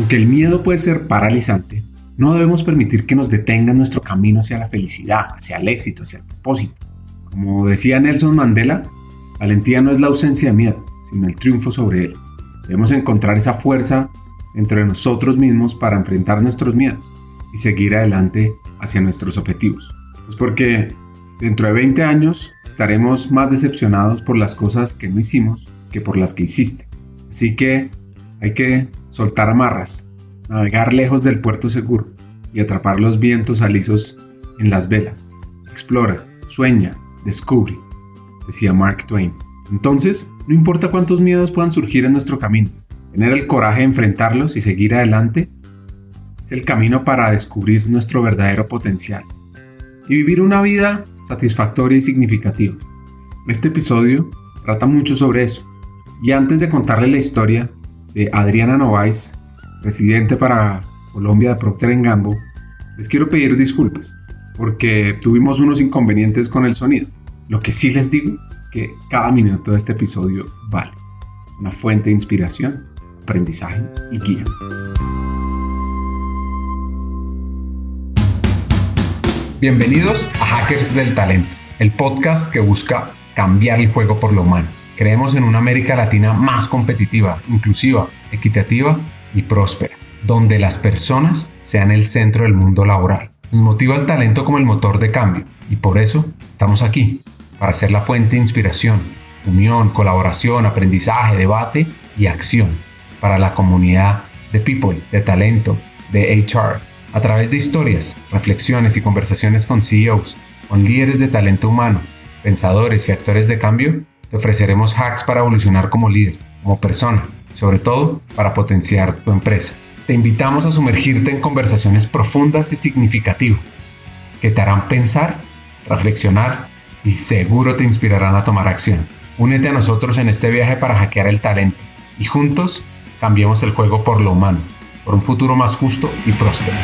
Aunque el miedo puede ser paralizante, no debemos permitir que nos detenga nuestro camino hacia la felicidad, hacia el éxito, hacia el propósito. Como decía Nelson Mandela, valentía no es la ausencia de miedo, sino el triunfo sobre él. Debemos encontrar esa fuerza dentro de nosotros mismos para enfrentar nuestros miedos y seguir adelante hacia nuestros objetivos. Es porque dentro de 20 años estaremos más decepcionados por las cosas que no hicimos que por las que hiciste. Así que hay que soltar amarras, navegar lejos del puerto seguro y atrapar los vientos alisos en las velas. Explora, sueña, descubre, decía Mark Twain. Entonces, no importa cuántos miedos puedan surgir en nuestro camino, tener el coraje de enfrentarlos y seguir adelante es el camino para descubrir nuestro verdadero potencial y vivir una vida satisfactoria y significativa. Este episodio trata mucho sobre eso. Y antes de contarle la historia de Adriana Novaes, residente para Colombia de Procter Gamble, les quiero pedir disculpas porque tuvimos unos inconvenientes con el sonido. Lo que sí les digo que cada minuto de este episodio vale. Una fuente de inspiración, aprendizaje y guía. Bienvenidos a Hackers del Talento, el podcast que busca cambiar el juego por lo humano. Creemos en una América Latina más competitiva, inclusiva, equitativa y próspera, donde las personas sean el centro del mundo laboral. Nos motiva el talento como el motor de cambio y por eso estamos aquí, para ser la fuente de inspiración, unión, colaboración, aprendizaje, debate y acción para la comunidad de people, de talento, de HR a través de historias, reflexiones y conversaciones con CEOs, con líderes de talento humano, pensadores y actores de cambio, te ofreceremos hacks para evolucionar como líder, como persona, sobre todo para potenciar tu empresa. Te invitamos a sumergirte en conversaciones profundas y significativas que te harán pensar, reflexionar y seguro te inspirarán a tomar acción. Únete a nosotros en este viaje para hackear el talento y juntos cambiemos el juego por lo humano por un futuro más justo y próspero.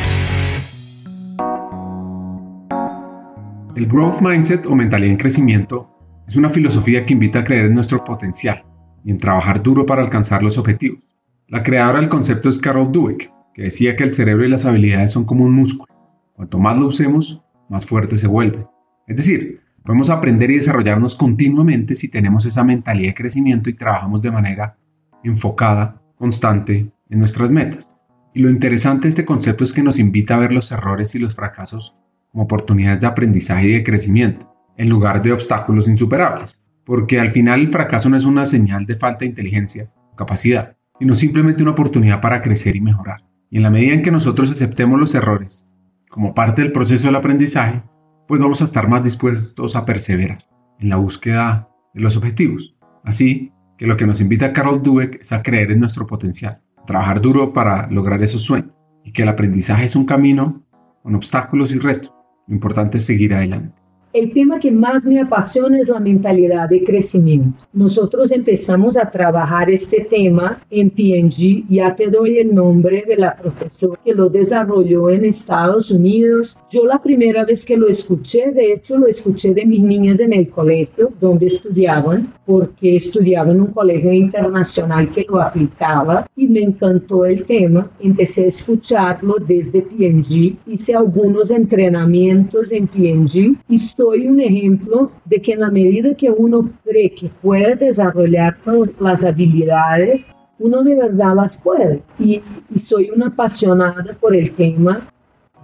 El Growth Mindset o mentalidad en crecimiento es una filosofía que invita a creer en nuestro potencial y en trabajar duro para alcanzar los objetivos. La creadora del concepto es Carol Dweck, que decía que el cerebro y las habilidades son como un músculo. Cuanto más lo usemos, más fuerte se vuelve. Es decir, podemos aprender y desarrollarnos continuamente si tenemos esa mentalidad de crecimiento y trabajamos de manera enfocada, constante en nuestras metas. Y lo interesante de este concepto es que nos invita a ver los errores y los fracasos como oportunidades de aprendizaje y de crecimiento, en lugar de obstáculos insuperables. Porque al final el fracaso no es una señal de falta de inteligencia o capacidad, sino simplemente una oportunidad para crecer y mejorar. Y en la medida en que nosotros aceptemos los errores como parte del proceso del aprendizaje, pues vamos a estar más dispuestos a perseverar en la búsqueda de los objetivos. Así que lo que nos invita Carol Dweck es a creer en nuestro potencial trabajar duro para lograr esos sueños y que el aprendizaje es un camino con obstáculos y retos. Lo importante es seguir adelante. El tema que más me apasiona es la mentalidad de crecimiento. Nosotros empezamos a trabajar este tema en PNG, ya te doy el nombre de la profesora que lo desarrolló en Estados Unidos. Yo la primera vez que lo escuché, de hecho lo escuché de mis niñas en el colegio donde estudiaban, porque estudiaban en un colegio internacional que lo aplicaba y me encantó el tema. Empecé a escucharlo desde PNG, hice algunos entrenamientos en PNG y soy un ejemplo de que en la medida que uno cree que puede desarrollar las habilidades, uno de verdad las puede. Y, soy una apasionada por el tema.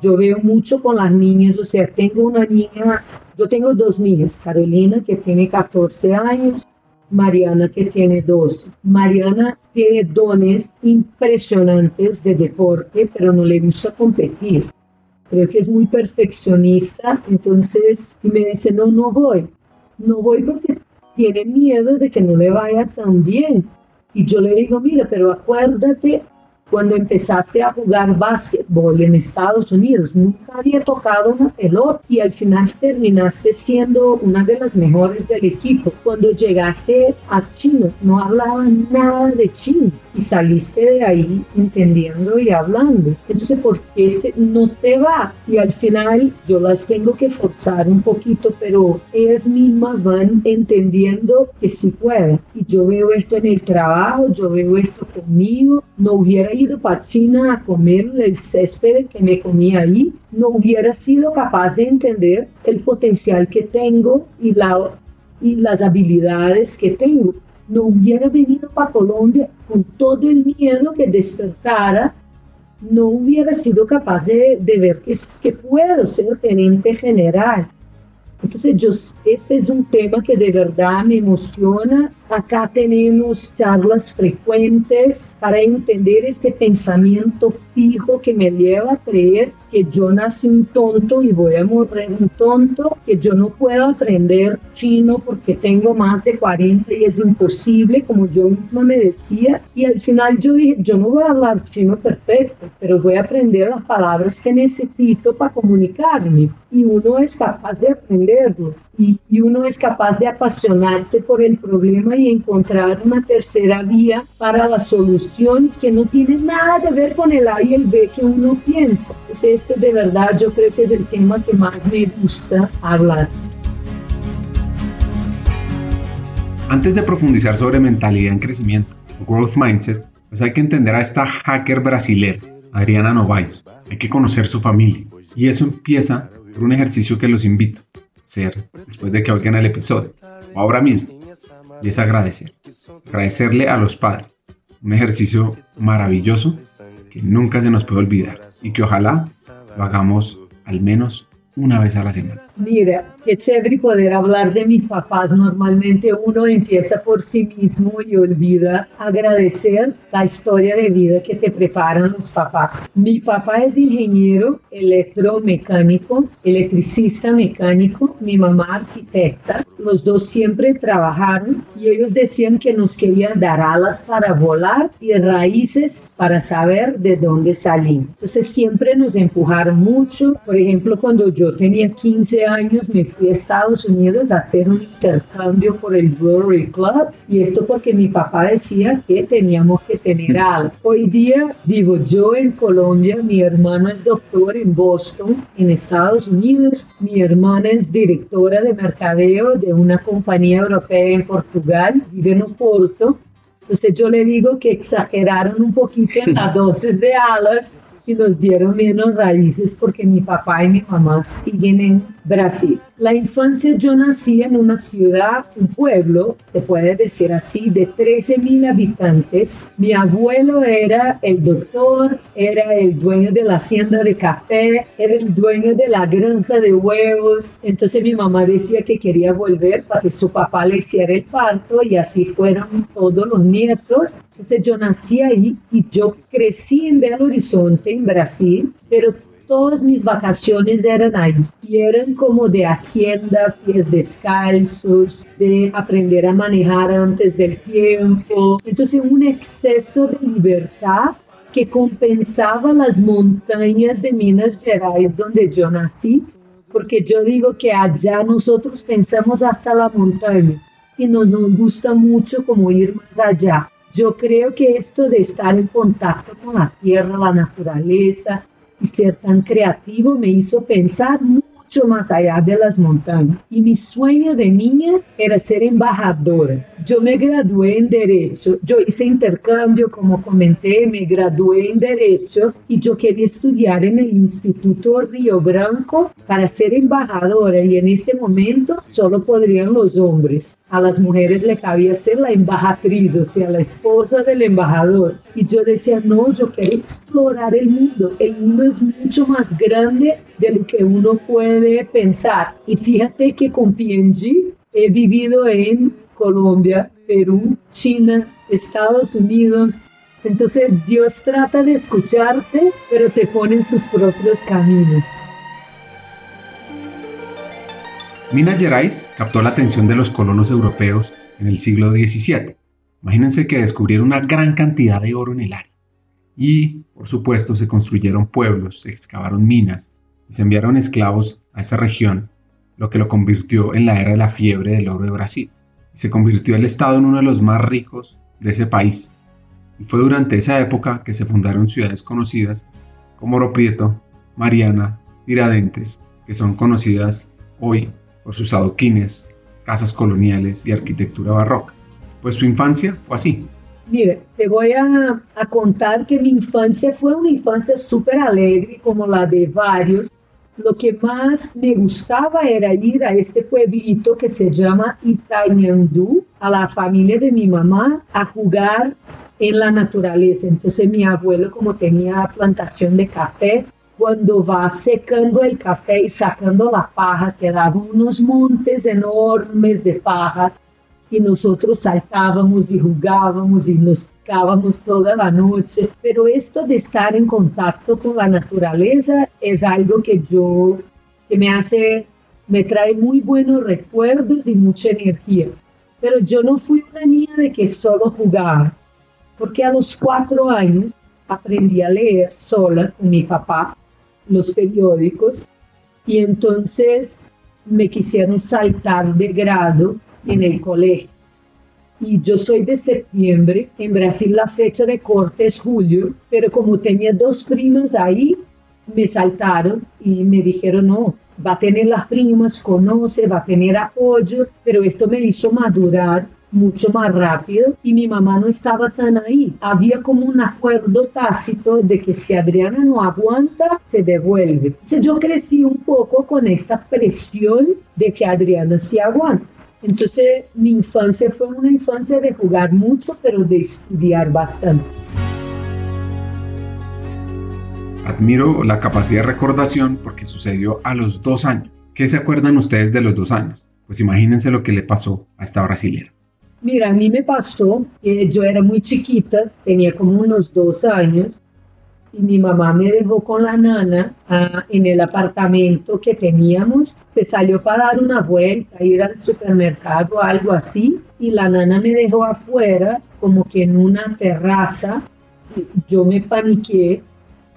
Yo veo mucho con las niñas, o sea, tengo una niña, yo tengo dos niñas, Carolina que tiene 14 años, Mariana que tiene 12. Mariana tiene dones impresionantes de deporte, pero no le gusta competir creo que es muy perfeccionista, entonces me dice, no, no voy, no voy porque tiene miedo de que no le vaya tan bien. Y yo le digo, mira, pero acuérdate cuando empezaste a jugar básquetbol en Estados Unidos, nunca había tocado una pelota y al final terminaste siendo una de las mejores del equipo. Cuando llegaste a China, no hablaban nada de chino y saliste de ahí entendiendo y hablando. Entonces, ¿por qué no te va? Y al final yo las tengo que forzar un poquito, pero ellas mismas van entendiendo que sí pueden. Y yo veo esto en el trabajo, yo veo esto conmigo. No hubiera ido para China a comer el césped que me comía ahí, no hubiera sido capaz de entender el potencial que tengo y, la, y las habilidades que tengo. No hubiera venido para Colombia con todo el miedo que despertara no hubiera sido capaz de, ver que, que puedo ser gerente general. Entonces, yo, este es un tema que de verdad me emociona Acá tenemos charlas frecuentes para entender este pensamiento fijo que me lleva a creer que yo nací un tonto y voy a morir un tonto, que yo no puedo aprender chino porque tengo más de 40 y es imposible, como yo misma me decía. Y al final yo dije, yo no voy a hablar chino perfecto, pero voy a aprender las palabras que necesito para comunicarme. Y uno es capaz de aprenderlo y, y uno es capaz de apasionarse por el problema y encontrar una tercera vía para la solución que no tiene nada que ver con el A y el B que uno piensa. Entonces este de verdad yo creo que es el tema que más me gusta hablar. Antes de profundizar sobre mentalidad en crecimiento growth mindset, pues hay que entender a esta hacker brasileña, Adriana Novaes. Hay que conocer su familia. Y eso empieza por un ejercicio que los invito a hacer después de que oigan el episodio, o ahora mismo y es agradecer. Agradecerle a los padres. Un ejercicio maravilloso que nunca se nos puede olvidar y que ojalá lo hagamos al menos una vez a la semana. Mira, qué chévere poder hablar de mis papás. Normalmente uno empieza por sí mismo y olvida agradecer la historia de vida que te preparan los papás. Mi papá es ingeniero electromecánico, electricista mecánico, mi mamá arquitecta. Los dos siempre trabajaron y ellos decían que nos querían dar alas para volar y raíces para saber de dónde salimos. Entonces siempre nos empujaron mucho. Por ejemplo, cuando yo tenía 15 años me fui a Estados Unidos a hacer un intercambio por el Rotary Club y esto porque mi papá decía que teníamos que tener algo. Hoy día vivo yo en Colombia, mi hermano es doctor en Boston, en Estados Unidos, mi hermana es directora de mercadeo de una compañía europea en Portugal, vive en Oporto. Entonces yo le digo que exageraron un poquito en las dosis de alas y nos dieron menos raíces porque mi papá y mi mamá siguen en Brasil. La infancia yo nací en una ciudad, un pueblo, se puede decir así, de 13 mil habitantes. Mi abuelo era el doctor, era el dueño de la hacienda de café, era el dueño de la granja de huevos. Entonces mi mamá decía que quería volver para que su papá le hiciera el parto y así fueron todos los nietos. Entonces yo nací ahí y yo crecí en Belo Horizonte, en Brasil, pero todas mis vacaciones eran ahí y eran como de hacienda, pies descalzos, de aprender a manejar antes del tiempo. Entonces un exceso de libertad que compensaba las montañas de Minas Gerais donde yo nací, porque yo digo que allá nosotros pensamos hasta la montaña y no nos gusta mucho como ir más allá. Yo creo que esto de estar en contacto con la tierra, la naturaleza, y ser tan creativo me hizo pensar más allá de las montañas. Y mi sueño de niña era ser embajadora. Yo me gradué en Derecho, yo hice intercambio, como comenté, me gradué en Derecho y yo quería estudiar en el Instituto Río Branco para ser embajadora y en este momento solo podrían los hombres. A las mujeres le cabía ser la embajatriz, o sea, la esposa del embajador. Y yo decía, no, yo quiero explorar el mundo. El mundo es mucho más grande de lo que uno puede pensar. Y fíjate que con PNG he vivido en Colombia, Perú, China, Estados Unidos. Entonces Dios trata de escucharte, pero te pone en sus propios caminos. Minas Gerais captó la atención de los colonos europeos en el siglo XVII. Imagínense que descubrieron una gran cantidad de oro en el área. Y, por supuesto, se construyeron pueblos, se excavaron minas y se enviaron esclavos a esa región, lo que lo convirtió en la era de la fiebre del oro de Brasil se convirtió el Estado en uno de los más ricos de ese país. Y fue durante esa época que se fundaron ciudades conocidas como Oro Prieto, Mariana, Tiradentes, que son conocidas hoy por sus adoquines, casas coloniales y arquitectura barroca. Pues su infancia fue así. Mira, te voy a, a, contar que mi infancia fue una infancia súper alegre, como la de varios. Lo que más me gustaba era ir a este pueblito que se llama Itañandú, a la familia de mi mamá, a jugar en la naturaleza. Entonces mi abuelo, como tenía plantación de café, cuando va secando el café y sacando la paja, quedaban unos montes enormes de paja y nosotros saltábamos y jugábamos y nos picábamos toda la noche. Pero esto de estar en contacto con la naturaleza es algo que yo, que me hace, me trae muy buenos recuerdos y mucha energía. Pero yo no fui una niña de que solo jugaba, porque a los cuatro años aprendí a leer sola con mi papá los periódicos y entonces me quisieron saltar de grado en el colegio. Y yo soy de septiembre, en Brasil la fecha de corte es julio, pero como tenía dos primas ahí, me saltaron y me dijeron, no, va a tener las primas, conoce, va a tener apoyo, pero esto me hizo madurar mucho más rápido y mi mamá no estaba tan ahí. Había como un acuerdo tácito de que si Adriana no aguanta, se devuelve. Entonces yo crecí un poco con esta presión de que Adriana sí aguanta. Entonces mi infancia fue una infancia de jugar mucho, pero de estudiar bastante. Admiro la capacidad de recordación porque sucedió a los dos años. ¿Qué se acuerdan ustedes de los dos años? Pues imagínense lo que le pasó a esta brasilera. Mira, a mí me pasó que yo era muy chiquita, tenía como unos dos años, y mi mamá me dejó con la nana ah, en el apartamento que teníamos. Se salió para dar una vuelta, ir al supermercado, algo así, y la nana me dejó afuera, como que en una terraza. Yo me paniqué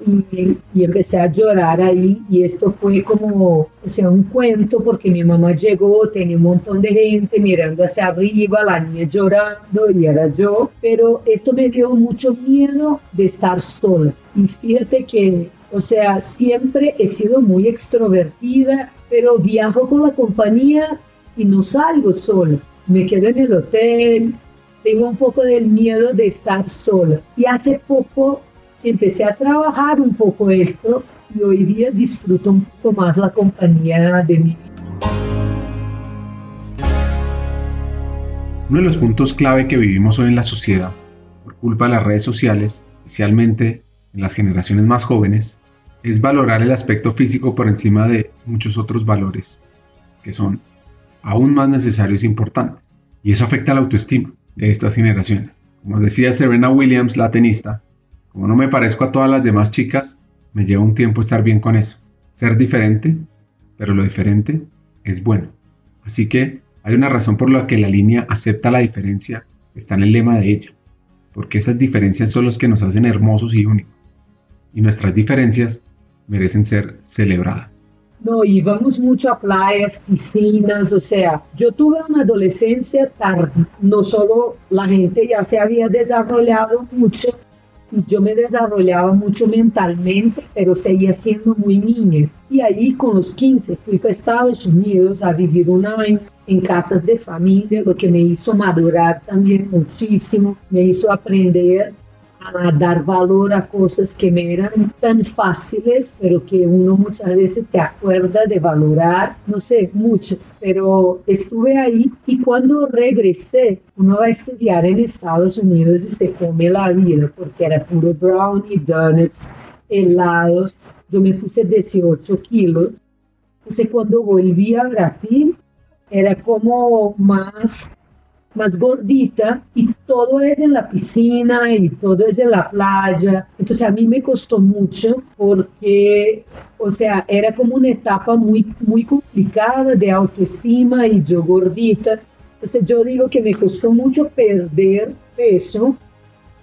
y, empecé a llorar ahí y esto fue como, o sea, un cuento porque mi mamá llegó, tenía un montón de gente mirando hacia arriba, la niña llorando y era yo, pero esto me dio mucho miedo de estar sola. Y fíjate que, o sea, siempre he sido muy extrovertida, pero viajo con la compañía y no salgo sola. Me quedo en el hotel, tengo un poco del miedo de estar sola. Y hace poco empecé a trabajar un poco esto y hoy día disfruto un poco más la compañía de mi. Uno de los puntos clave que vivimos hoy en la sociedad, por culpa de las redes sociales, especialmente en las generaciones más jóvenes, es valorar el aspecto físico por encima de muchos otros valores que son aún más necesarios e importantes. Y eso afecta la autoestima de estas generaciones. Como decía Serena Williams, la tenista, como no me parezco a todas las demás chicas, me lleva un tiempo estar bien con eso. Ser diferente, pero lo diferente es bueno. Así que hay una razón por la que la línea acepta la diferencia, está en el lema de ella, porque esas diferencias son los que nos hacen hermosos y únicos. Y nuestras diferencias merecen ser celebradas. No, íbamos mucho a playas, piscinas, o sea, yo tuve una adolescencia tarde, no solo la gente ya se había desarrollado mucho, yo me desarrollaba mucho mentalmente, pero seguía siendo muy niña. Y ahí con los 15 fui para Estados Unidos a vivir un año en casas de familia, lo que me hizo madurar también muchísimo, me hizo aprender a dar valor a cosas que me eran tan fáciles, pero que uno muchas veces se acuerda de valorar, no sé, muchas, pero estuve ahí y cuando regresé, uno va a estudiar en Estados Unidos y se come la vida, porque era puro brownie, donuts, helados, yo me puse 18 kilos, entonces cuando volví a Brasil, era como más más gordita y todo es en la piscina y todo es en la playa. Entonces a mí me costó mucho porque, o sea, era como una etapa muy, muy complicada de autoestima y yo gordita. Entonces yo digo que me costó mucho perder peso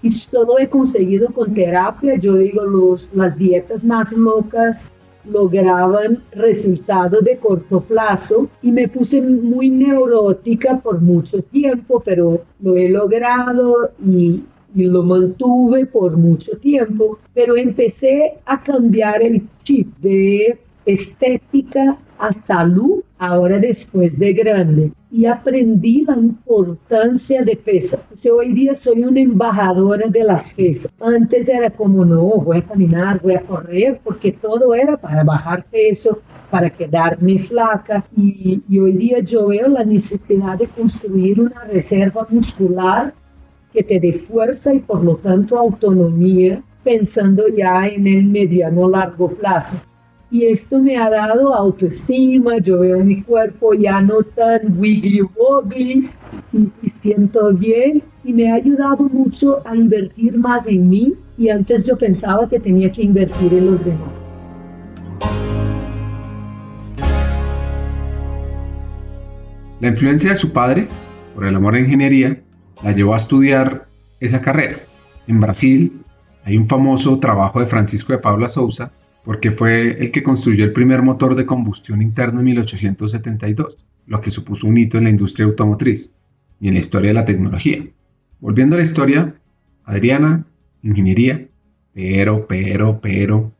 y todo he conseguido con terapia. Yo digo los, las dietas más locas lograban resultados de corto plazo y me puse muy neurótica por mucho tiempo, pero lo he logrado y, lo mantuve por mucho tiempo, pero empecé a cambiar el chip de estética a salud ahora después de grande y aprendí la importancia de pesas. O hoy día soy una embajadora de las pesas. Antes era como, no, voy a caminar, voy a correr, porque todo era para bajar peso, para quedarme flaca. Y, y hoy día yo veo la necesidad de construir una reserva muscular que te dé fuerza y por lo tanto autonomía, pensando ya en el mediano largo plazo. Y esto me ha dado autoestima, yo veo mi cuerpo ya no tan wiggly woggly y, siento bien y me ha ayudado mucho a invertir más en mí y antes yo pensaba que tenía que invertir en los demás. La influencia de su padre por el amor a ingeniería la llevó a estudiar esa carrera. En Brasil hay un famoso trabajo de Francisco de Paula Souza porque fue el que construyó el primer motor de combustión interna en 1872, lo que supuso un hito en la industria automotriz y en la historia de la tecnología. Volviendo a la historia, Adriana, ingeniería, pero, pero, pero...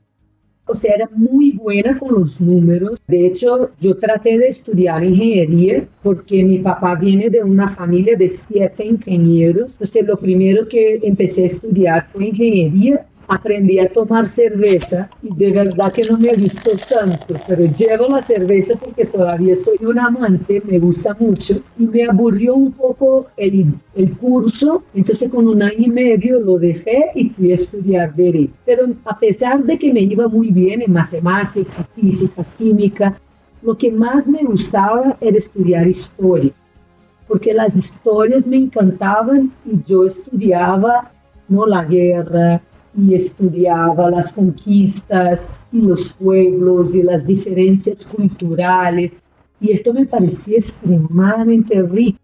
O sea, era muy buena con los números. De hecho, yo traté de estudiar ingeniería porque mi papá viene de una familia de siete ingenieros. Entonces, lo primero que empecé a estudiar fue ingeniería aprendí a tomar cerveza y de verdad que no me gustó tanto, pero llevo la cerveza porque todavía soy un amante, me gusta mucho y me aburrió un poco el, el curso, entonces con un año y medio lo dejé y fui a estudiar Derecho. Pero a pesar de que me iba muy bien en matemática, física, química, lo que más me gustaba era estudiar historia, porque las historias me encantaban y yo estudiaba no la guerra, y estudiaba las conquistas y los pueblos y las diferencias culturales. Y esto me parecía extremadamente rico.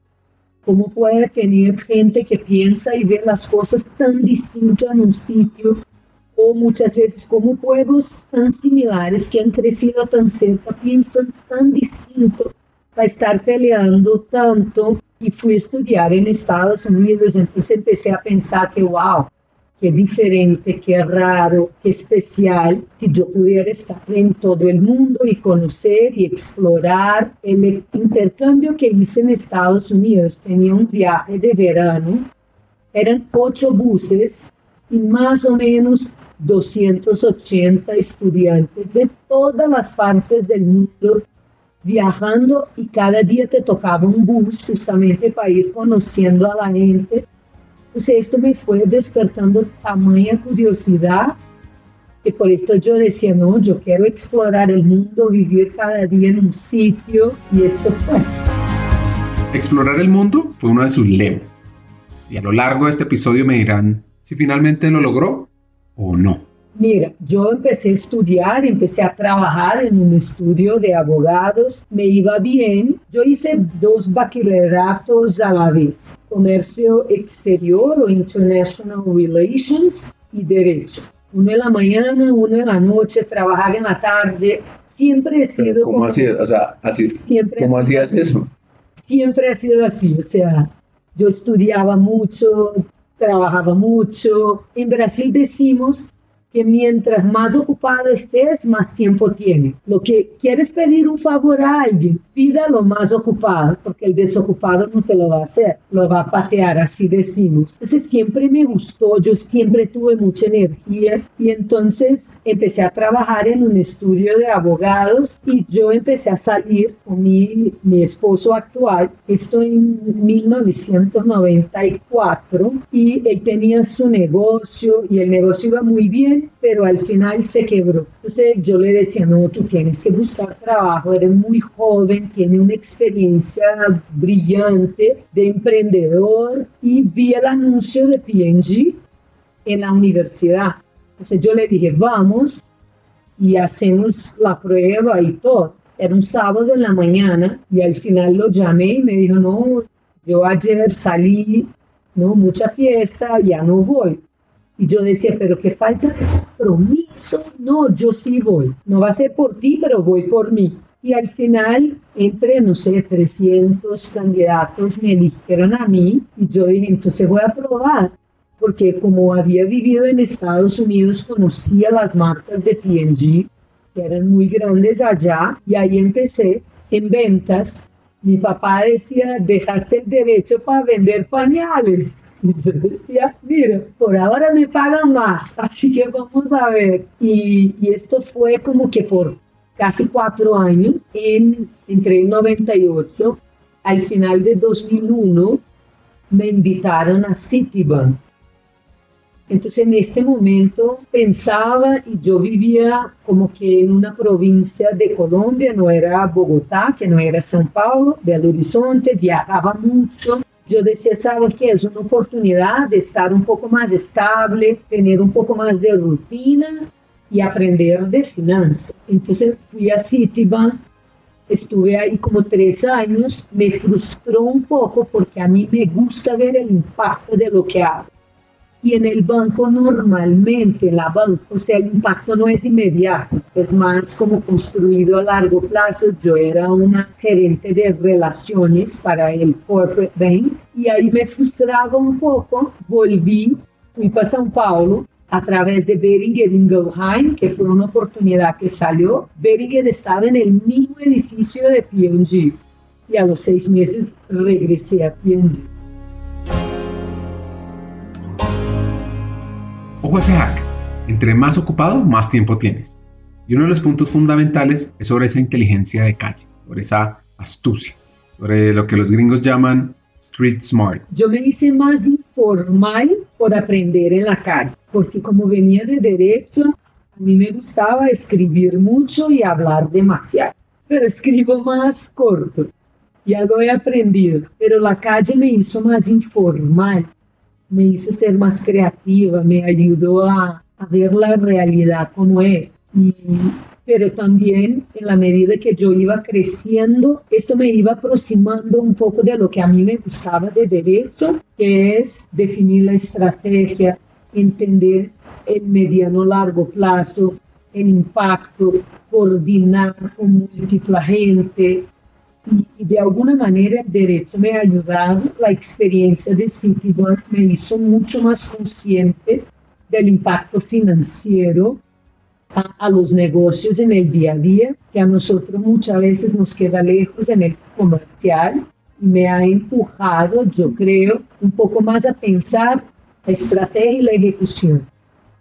¿Cómo puede tener gente que piensa y ve las cosas tan distintas en un sitio? O muchas veces como pueblos tan similares que han crecido tan cerca piensan tan distinto para estar peleando tanto. Y fui a estudiar en Estados Unidos, entonces empecé a pensar que, wow, qué diferente, qué raro, qué especial, si yo pudiera estar en todo el mundo y conocer y explorar el intercambio que hice en Estados Unidos. Tenía un viaje de verano, eran ocho buses y más o menos 280 estudiantes de todas las partes del mundo viajando y cada día te tocaba un bus justamente para ir conociendo a la gente sea, esto me fue despertando tamaña curiosidad que por esto yo decía, no, yo quiero explorar el mundo, vivir cada día en un sitio y esto fue. Explorar el mundo fue uno de sus lemas. Y a lo largo de este episodio me dirán si finalmente lo logró o no. Mira, yo empecé a estudiar, empecé a trabajar en un estudio de abogados, me iba bien. Yo hice dos bachilleratos a la vez, comercio exterior o international relations y derecho. Uno en la mañana, uno en la noche, trabajaba en la tarde. Siempre he sido... ¿Cómo así? O sea, así, siempre ¿cómo hacías eso? Siempre ha sido así, o sea, yo estudiaba mucho, trabajaba mucho. En Brasil decimos que mientras más ocupado estés, más tiempo tienes. Lo que quieres pedir un favor a alguien, pida lo más ocupado, porque el desocupado no te lo va a hacer, lo va a patear, así decimos. Entonces siempre me gustó, yo siempre tuve mucha energía y entonces empecé a trabajar en un estudio de abogados y yo empecé a salir con mi, mi esposo actual, esto en 1994, y él tenía su negocio y el negocio iba muy bien pero al final se quebró. Entonces yo le decía, no, tú tienes que buscar trabajo, eres muy joven, tiene una experiencia brillante de emprendedor y vi el anuncio de P&G en la universidad. Entonces yo le dije, vamos y hacemos la prueba y todo. Era un sábado en la mañana y al final lo llamé y me dijo, no, yo ayer salí, no, mucha fiesta, ya no voy. Y yo decía, pero qué falta de compromiso. No, yo sí voy. No va a ser por ti, pero voy por mí. Y al final, entre, no sé, 300 candidatos me eligieron a mí y yo dije, entonces voy a probar. Porque como había vivido en Estados Unidos, conocía las marcas de P&G, que eran muy grandes allá, y ahí empecé en ventas. Mi papá decía, dejaste el derecho para vender pañales. Y yo decía, mira, por ahora me pagan más, así que vamos a ver. Y, esto fue como que por casi cuatro años, en, entre el 98 al final de 2001, me invitaron a Citibank. Entonces en este momento pensaba y yo vivía como que en una provincia de Colombia, no era Bogotá, que no era São Paulo, Belo Horizonte, viajaba mucho. Yo decía, ¿sabes qué? Es una oportunidad de estar un poco más estable, tener un poco más de rutina y aprender de finanzas. Entonces fui a Citibank estuve ahí como tres años, me frustró un poco porque a mí me gusta ver el impacto de lo que hago. Y en el banco normalmente, la banco, o sea, el impacto no es inmediato, es más como construido a largo plazo. Yo era una gerente de relaciones para el corporate bank y ahí me frustraba un poco, volví, fui para São Paulo a través de Beringer Ingelheim, que fue una oportunidad que salió. Beringer estaba en el mismo edificio de P&G y a los seis meses regresé a P&G. Ojo a ese hack. Entre más ocupado, más tiempo tienes. Y uno de los puntos fundamentales es sobre esa inteligencia de calle, sobre esa astucia, sobre lo que los gringos llaman street smart. Yo me hice más informal por aprender en la calle porque como venía de derecho, a mí me gustaba escribir mucho y hablar demasiado, pero escribo más corto. Ya lo he aprendido, pero la calle me hizo más informal, me hizo ser más creativa, me ayudó a, ver la realidad como es. Pero también en la medida que yo iba creciendo, esto me iba aproximando un poco de lo que a mí me gustaba de derecho, que es definir la estrategia, entender el mediano largo plazo, el impacto, coordinar con múltipla gente. Y, de alguna manera el derecho me ha ayudado, la experiencia de Citibank me hizo mucho más consciente del impacto financiero a, a, los negocios en el día a día, que a nosotros muchas veces nos queda lejos en el comercial y me ha empujado, yo creo, un poco más a pensar la estrategia y la ejecución,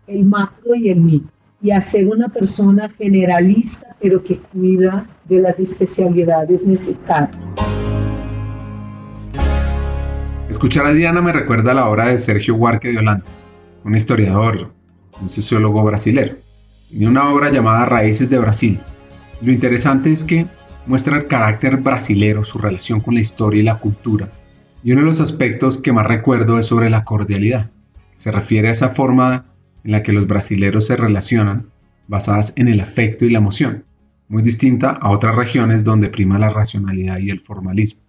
el macro y el micro, y a ser una persona generalista, pero que cuida de las especialidades necesarias. Escuchar a Diana me recuerda la obra de Sergio Huarque de Holanda, un historiador, un sociólogo brasileño. Tiene una obra llamada Raíces de Brasil. Lo interesante es que muestra el carácter brasilero, su relación con la historia y la cultura. Y uno de los aspectos que más recuerdo es sobre la cordialidad. Se refiere a esa forma en la que los brasileros se relacionan, basadas en el afecto y la emoción, muy distinta a otras regiones donde prima la racionalidad y el formalismo.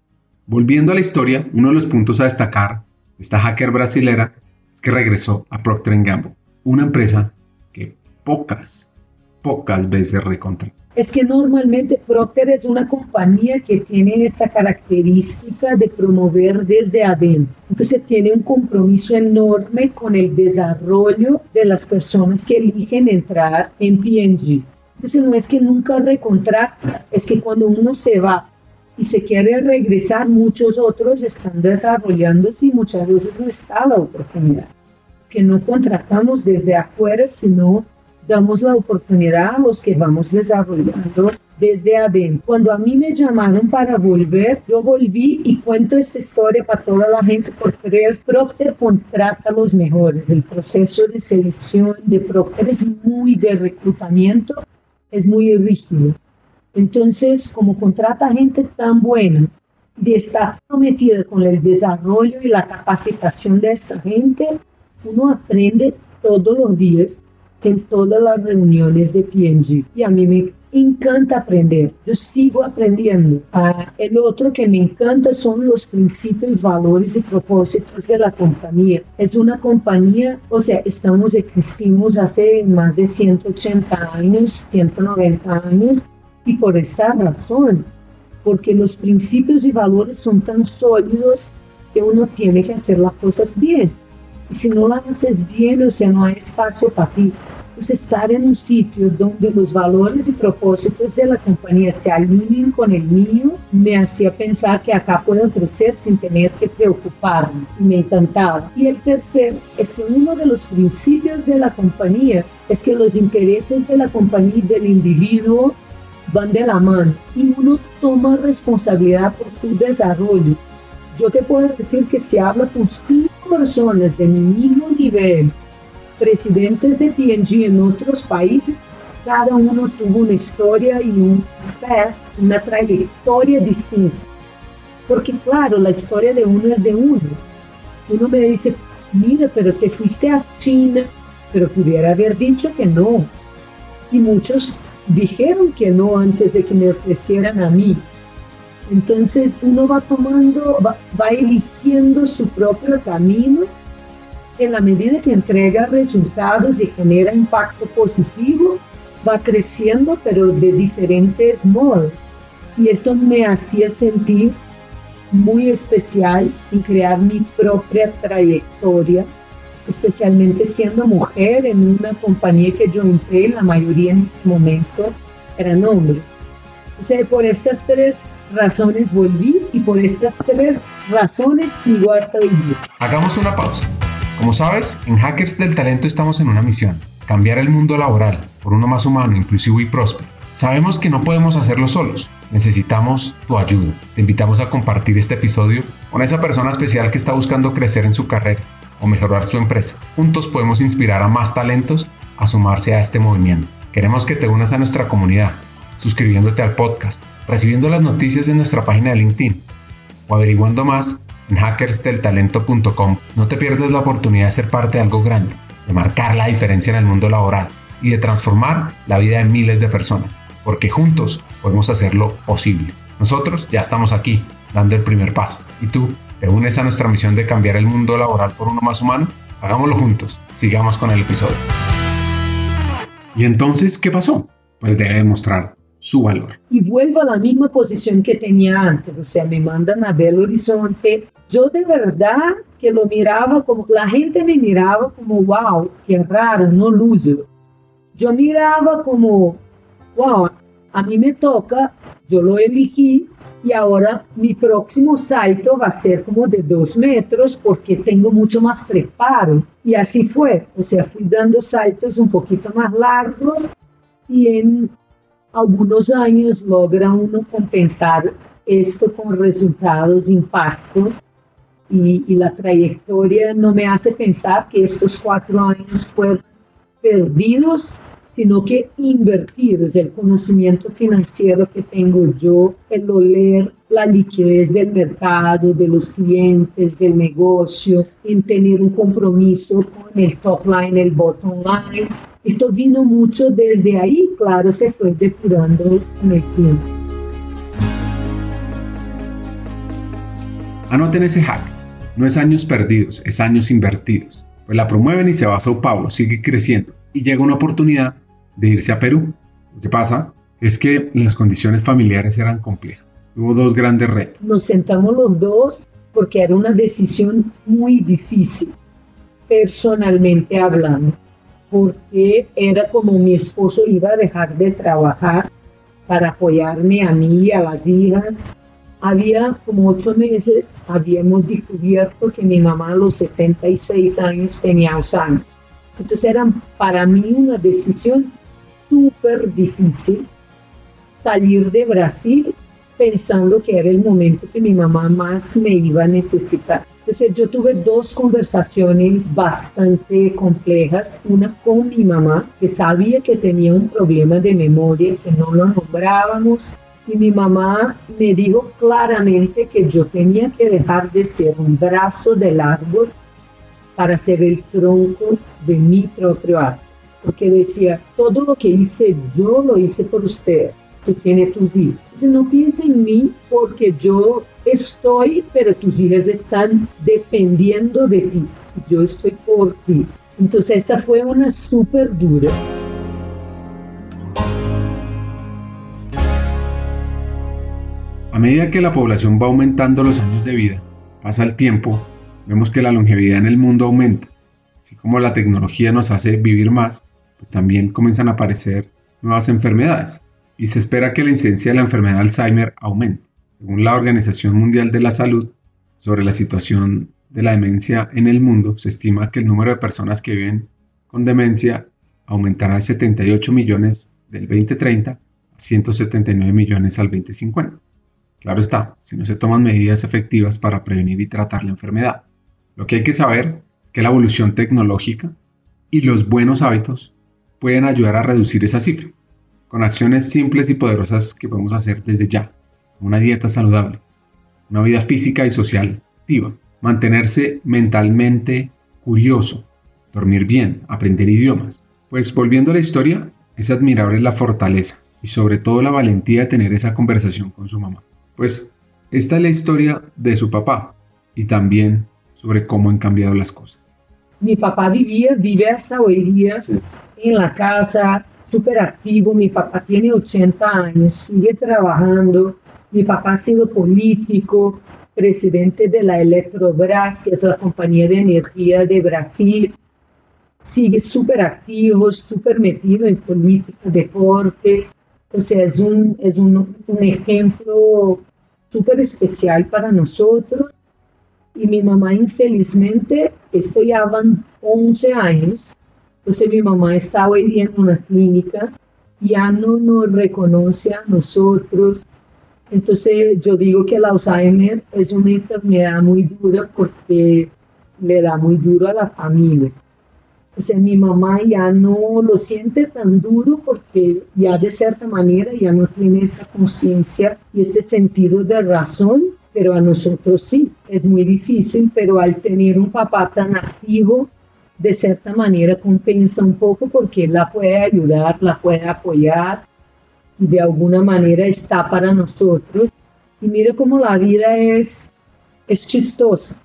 Volviendo a la historia, uno de los puntos a destacar de esta hacker brasilera es que regresó a Procter Gamble, una empresa que pocas, pocas veces recontra es que normalmente Procter es una compañía que tiene esta característica de promover desde adentro. Entonces tiene un compromiso enorme con el desarrollo de las personas que eligen entrar en P&G. Entonces no es que nunca recontrata, es que cuando uno se va y se quiere regresar, muchos otros están desarrollándose y muchas veces no está la oportunidad. Que no contratamos desde afuera, sino damos la oportunidad a los que vamos desarrollando desde adentro. Cuando a mí me llamaron para volver, yo volví y cuento esta historia para toda la gente porque Procter contrata a los mejores. El proceso de selección de Procter es muy de reclutamiento, es muy rígido. Entonces, como contrata gente tan buena, de estar prometida con el desarrollo y la capacitación de esta gente, uno aprende todos los días en todas las reuniones de P&G y a mí me encanta aprender, yo sigo aprendiendo. Ah, el otro que me encanta son los principios, valores y propósitos de la compañía. Es una compañía, o sea, estamos, existimos hace más de 180 años, 190 años y por esta razón, porque los principios y valores son tan sólidos que uno tiene que hacer las cosas bien. Y si no las haces bien, o sea, no hay espacio para ti Pues estar en un sitio donde los valores y propósitos de la compañía se alineen con el mío me hacía pensar que acá puedo crecer sin tener que preocuparme y me encantaba. Y el tercer es que uno de los principios de la compañía es que los intereses de la compañía y del individuo van de la mano y uno toma responsabilidad por su desarrollo. Yo te puedo decir que si habla con cinco personas de mi mismo nivel, presidentes de P&G en otros países, cada uno tuvo una historia y un una trayectoria distinta. Porque claro, la historia de uno es de uno. Uno me dice, mira, pero te fuiste a China, pero pudiera haber dicho que no. Y muchos dijeron que no antes de que me ofrecieran a mí. Entonces uno va tomando, va, eligiendo su propio camino en la medida que entrega resultados y genera impacto positivo, va creciendo, pero de diferentes modos. Y esto me hacía sentir muy especial en crear mi propia trayectoria, especialmente siendo mujer en una compañía que yo entré, la mayoría en este momento eran hombres. Sea, por estas tres razones volví y por estas tres razones sigo hasta hoy día. Hagamos una pausa. Como sabes, en Hackers del Talento estamos en una misión, cambiar el mundo laboral por uno más humano, inclusivo y próspero. Sabemos que no podemos hacerlo solos, necesitamos tu ayuda. Te invitamos a compartir este episodio con esa persona especial que está buscando crecer en su carrera o mejorar su empresa. Juntos podemos inspirar a más talentos a sumarse a este movimiento. Queremos que te unas a nuestra comunidad, suscribiéndote al podcast, recibiendo las noticias de nuestra página de LinkedIn o averiguando más en hackersdeltalento.com. No te pierdas la oportunidad de ser parte de algo grande, de marcar la diferencia en el mundo laboral y de transformar la vida de miles de personas, porque juntos podemos hacerlo posible. Nosotros ya estamos aquí, dando el primer paso. ¿Y tú? ¿Te unes a nuestra misión de cambiar el mundo laboral por uno más humano? Hagámoslo juntos. Sigamos con el episodio. ¿Y entonces qué pasó? Pues debe demostrar su valor. Y vuelvo a la misma posición que tenía antes, o sea, me mandan a Belo Horizonte. Yo de verdad que lo miraba como, la gente me miraba como, wow, qué raro, no loser. Yo miraba como, wow, a mí me toca, yo lo elegí y ahora mi próximo salto va a ser como de dos metros porque tengo mucho más preparo. Y así fue, o sea, fui dando saltos un poquito más largos y en algunos años logra uno compensar esto con resultados, impacto, y, y, la trayectoria no me hace pensar que estos cuatro años fueron perdidos, sino que invertidos. El conocimiento financiero que tengo yo, el oler la liquidez del mercado, de los clientes, del negocio, en tener un compromiso con el top line, el bottom line, esto vino mucho desde ahí, claro, se fue depurando con el tiempo. Anoten ese hack. No es años perdidos, es años invertidos. Pues la promueven y se va a Sao Paulo, sigue creciendo y llega una oportunidad de irse a Perú. Lo que pasa es que las condiciones familiares eran complejas. Hubo dos grandes retos. Nos sentamos los dos porque era una decisión muy difícil, personalmente hablando porque era como mi esposo iba a dejar de trabajar para apoyarme a mí y a las hijas. Había como ocho meses, habíamos descubierto que mi mamá a los 66 años tenía Alzheimer. Entonces era para mí una decisión súper difícil salir de Brasil pensando que era el momento que mi mamá más me iba a necesitar. Entonces yo tuve dos conversaciones bastante complejas, una con mi mamá, que sabía que tenía un problema de memoria, que no lo nombrábamos, y mi mamá me dijo claramente que yo tenía que dejar de ser un brazo del árbol para ser el tronco de mi propio árbol. Porque decía, todo lo que hice yo lo hice por usted que tiene tus hijos. Entonces no piensa en mí porque yo estoy, pero tus hijas están dependiendo de ti. Yo estoy por ti. Entonces esta fue una súper dura. A medida que la población va aumentando los años de vida, pasa el tiempo, vemos que la longevidad en el mundo aumenta. Así como la tecnología nos hace vivir más, pues también comienzan a aparecer nuevas enfermedades y se espera que la incidencia de la enfermedad de Alzheimer aumente. Según la Organización Mundial de la Salud, sobre la situación de la demencia en el mundo, se estima que el número de personas que viven con demencia aumentará de 78 millones del 2030 a 179 millones al 2050. Claro está, si no se toman medidas efectivas para prevenir y tratar la enfermedad. Lo que hay que saber es que la evolución tecnológica y los buenos hábitos pueden ayudar a reducir esa cifra, con acciones simples y poderosas que podemos hacer desde ya, una dieta saludable, una vida física y social activa, mantenerse mentalmente curioso, dormir bien, aprender idiomas. Pues volviendo a la historia, es admirable la fortaleza y sobre todo la valentía de tener esa conversación con su mamá. Pues esta es la historia de su papá y también sobre cómo han cambiado las cosas. Mi papá vivía, vive hasta hoy día en la casa, súper activo. Mi papá tiene 80 años, sigue trabajando. Mi papá ha sido político, presidente de la Electrobras, que es la compañía de energía de Brasil. Sigue súper activo, súper metido en política, deporte. O sea, es un, es un, un ejemplo súper especial para nosotros. Y mi mamá, infelizmente, esto ya van 11 años. Entonces mi mamá está hoy día en una clínica, ya no nos reconoce a nosotros. Entonces yo digo que el Alzheimer es una enfermedad muy dura porque le da muy duro a la familia. O sea, mi mamá ya no lo siente tan duro porque ya de cierta manera ya no tiene esta conciencia y este sentido de razón, pero a nosotros sí, es muy difícil, pero al tener un papá tan activo, de cierta manera compensa un poco porque la puede ayudar, la puede apoyar de alguna manera está para nosotros. Y mira cómo la vida es, es chistosa.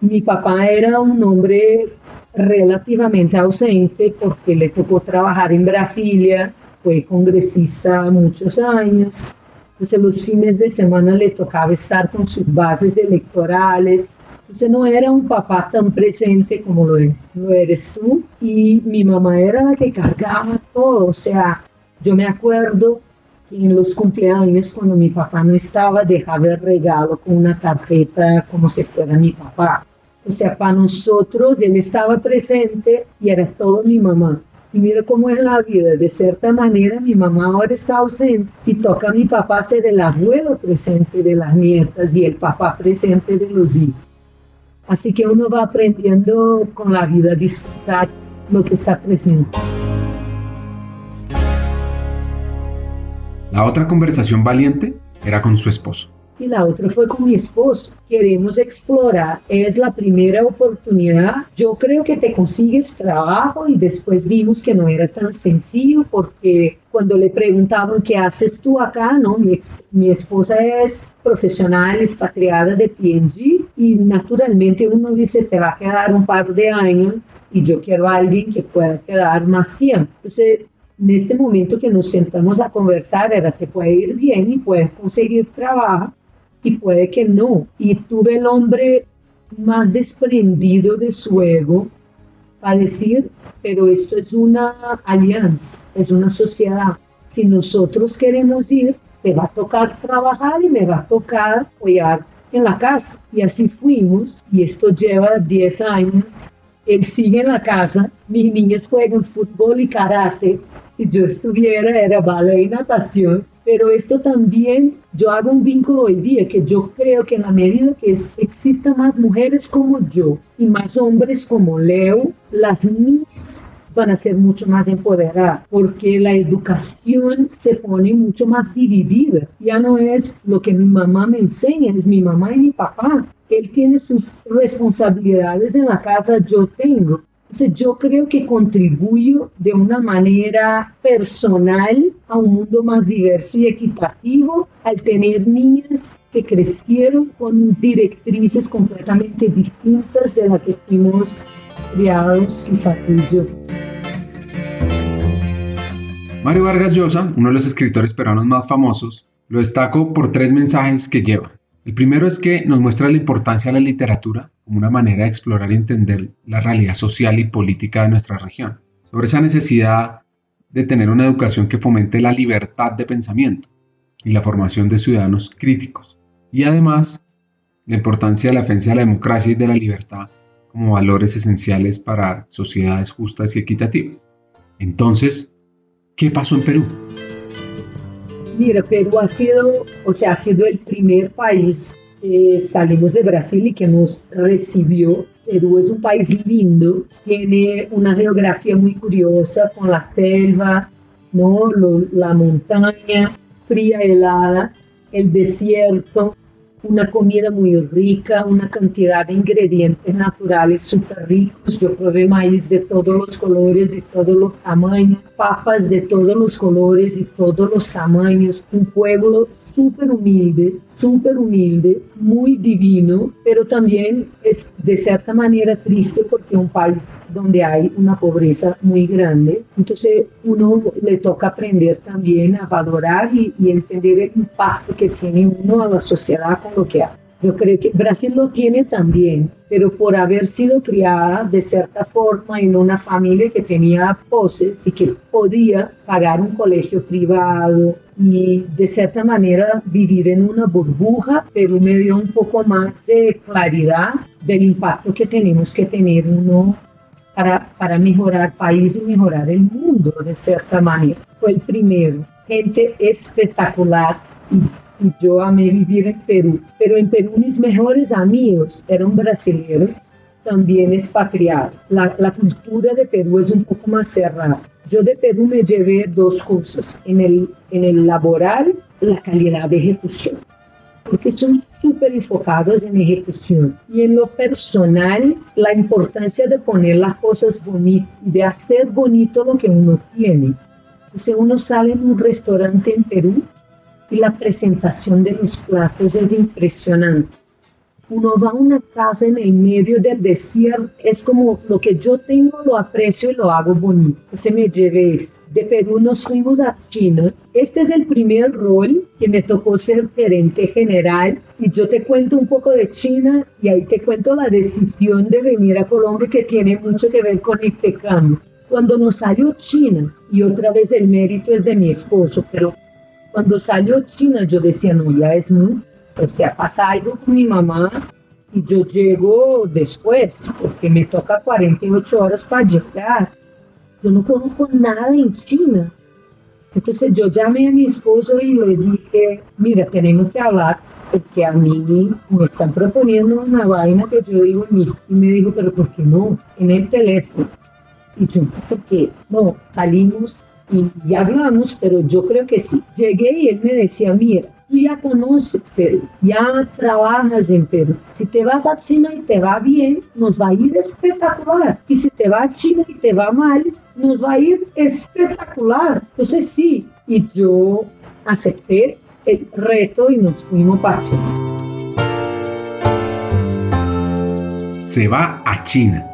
Mi papá era un hombre relativamente ausente porque le tocó trabajar en Brasilia, fue congresista muchos años, entonces los fines de semana le tocaba estar con sus bases electorales, entonces no era un papá tan presente como lo, lo eres tú y mi mamá era la que cargaba todo, o sea, yo me acuerdo que en los cumpleaños cuando mi papá no estaba dejaba el regalo con una tarjeta como si fuera mi papá. O sea, para nosotros él estaba presente y era todo mi mamá. Y mira cómo es la vida. De cierta manera, mi mamá ahora está ausente y toca a mi papá ser el abuelo presente de las nietas y el papá presente de los hijos. Así que uno va aprendiendo con la vida a disfrutar lo que está presente. La otra conversación valiente era con su esposo y la otra fue con mi esposo. Queremos explorar, es la primera oportunidad. Yo creo que te consigues trabajo y después vimos que no era tan sencillo porque cuando le preguntaban qué haces tú acá, no, mi, mi esposa es profesional expatriada de PNG y naturalmente uno dice te va a quedar un par de años y yo quiero a alguien que pueda quedar más tiempo. Entonces en este momento que nos sentamos a conversar era que puede ir bien y puede conseguir trabajo, y puede que no. Y tuve el hombre más desprendido de su ego para decir, pero esto es una alianza, es una sociedad. Si nosotros queremos ir, te va a tocar trabajar y me va a tocar apoyar en la casa. Y así fuimos, y esto lleva 10 años. Él sigue en la casa, mis niñas juegan fútbol y karate. Si yo estuviera, era ballet y natación pero esto también, yo hago un vínculo hoy día que yo creo que en la medida que existan más mujeres como yo y más hombres como Leo, las niñas van a ser mucho más empoderadas, porque la educación se pone mucho más dividida. Ya no es lo que mi mamá me enseña, es mi mamá y mi papá. Él tiene sus responsabilidades en la casa, yo tengo. Entonces yo creo que contribuyo de una manera personal a un mundo más diverso y equitativo al tener niñas que crecieron con directrices completamente distintas de las que fuimos criados quizá tú y yo. Mario Vargas Llosa, uno de los escritores peruanos más famosos, lo destaco por tres mensajes que lleva. El primero es que nos muestra la importancia de la literatura como una manera de explorar y entender la realidad social y política de nuestra región. sobre esa necesidad de tener una educación que fomente la libertad de pensamiento y la formación de ciudadanos críticos. Y además, la importancia de la defensa de la democracia y de la libertad como valores esenciales para sociedades justas y equitativas. Entonces, ¿qué pasó en Perú? Mira, Perú ha sido, o sea, ha sido el primer país que salimos de Brasil y que nos recibió. Perú es un país lindo, tiene una geografía muy curiosa con la selva, ¿no? la montaña fría, helada, el desierto, una comida muy rica, una cantidad de ingredientes naturales súper ricos. Yo probé maíz de todos los colores y todos los tamaños, papas de todos los colores y todos los tamaños. Un pueblo súper humilde, súper humilde, muy divino, pero también es de cierta manera triste porque es un país donde hay una pobreza muy grande. Entonces uno le toca aprender también a valorar y, entender el impacto que tiene uno a la sociedad con lo que hace. Yo creo que Brasil lo tiene también, pero por haber sido criada de cierta forma en una familia que tenía poses y que podía pagar un colegio privado y de cierta manera vivir en una burbuja, pero me dio un poco más de claridad del impacto que tenemos que tener uno para, para mejorar país y mejorar el mundo de cierta manera. Fue el primero. Gente espectacular y yo amé vivir en Perú. Pero en Perú mis mejores amigos eran brasileños, también expatriados. La, la cultura de Perú es un poco más cerrada. Yo de Perú me llevé dos cosas. En el, en el laboral, la calidad de ejecución. Porque son súper enfocados en ejecución. Y en lo personal, la importancia de poner las cosas bonitas, de hacer bonito lo que uno tiene. Entonces uno sale en un restaurante en Perú y la presentación de los platos es impresionante. Uno va a una casa en el medio del desierto, es como lo que yo tengo lo aprecio y lo hago bonito. Se me llevé de Perú nos fuimos a China. Este es el primer rol que me tocó ser gerente general y yo te cuento un poco de China y ahí te cuento la decisión de venir a Colombia que tiene mucho que ver con este cambio. Cuando nos salió China, y otra vez el mérito es de mi esposo, pero cuando salió China, yo decía, no, ya es mucho. O sea, pasa algo con mi mamá y yo llego después, porque me toca 48 horas para llegar. Yo no conozco nada en China. Entonces yo llamé a mi esposo y le dije, mira, tenemos que hablar porque a mí me están proponiendo una vaina que yo digo, mira. Y me dijo, pero ¿por qué no? En el teléfono. Y yo, ¿por qué? No, salimos y ya hablamos, pero yo creo que sí. Llegué y él me decía, mira, tú ya conoces Perú, ya trabajas en Perú. Si te vas a China y te va bien, nos va a ir espectacular. Y si te va a China y te va mal, nos va a ir espectacular. Entonces sí, y yo acepté el reto y nos fuimos para China. Se va a China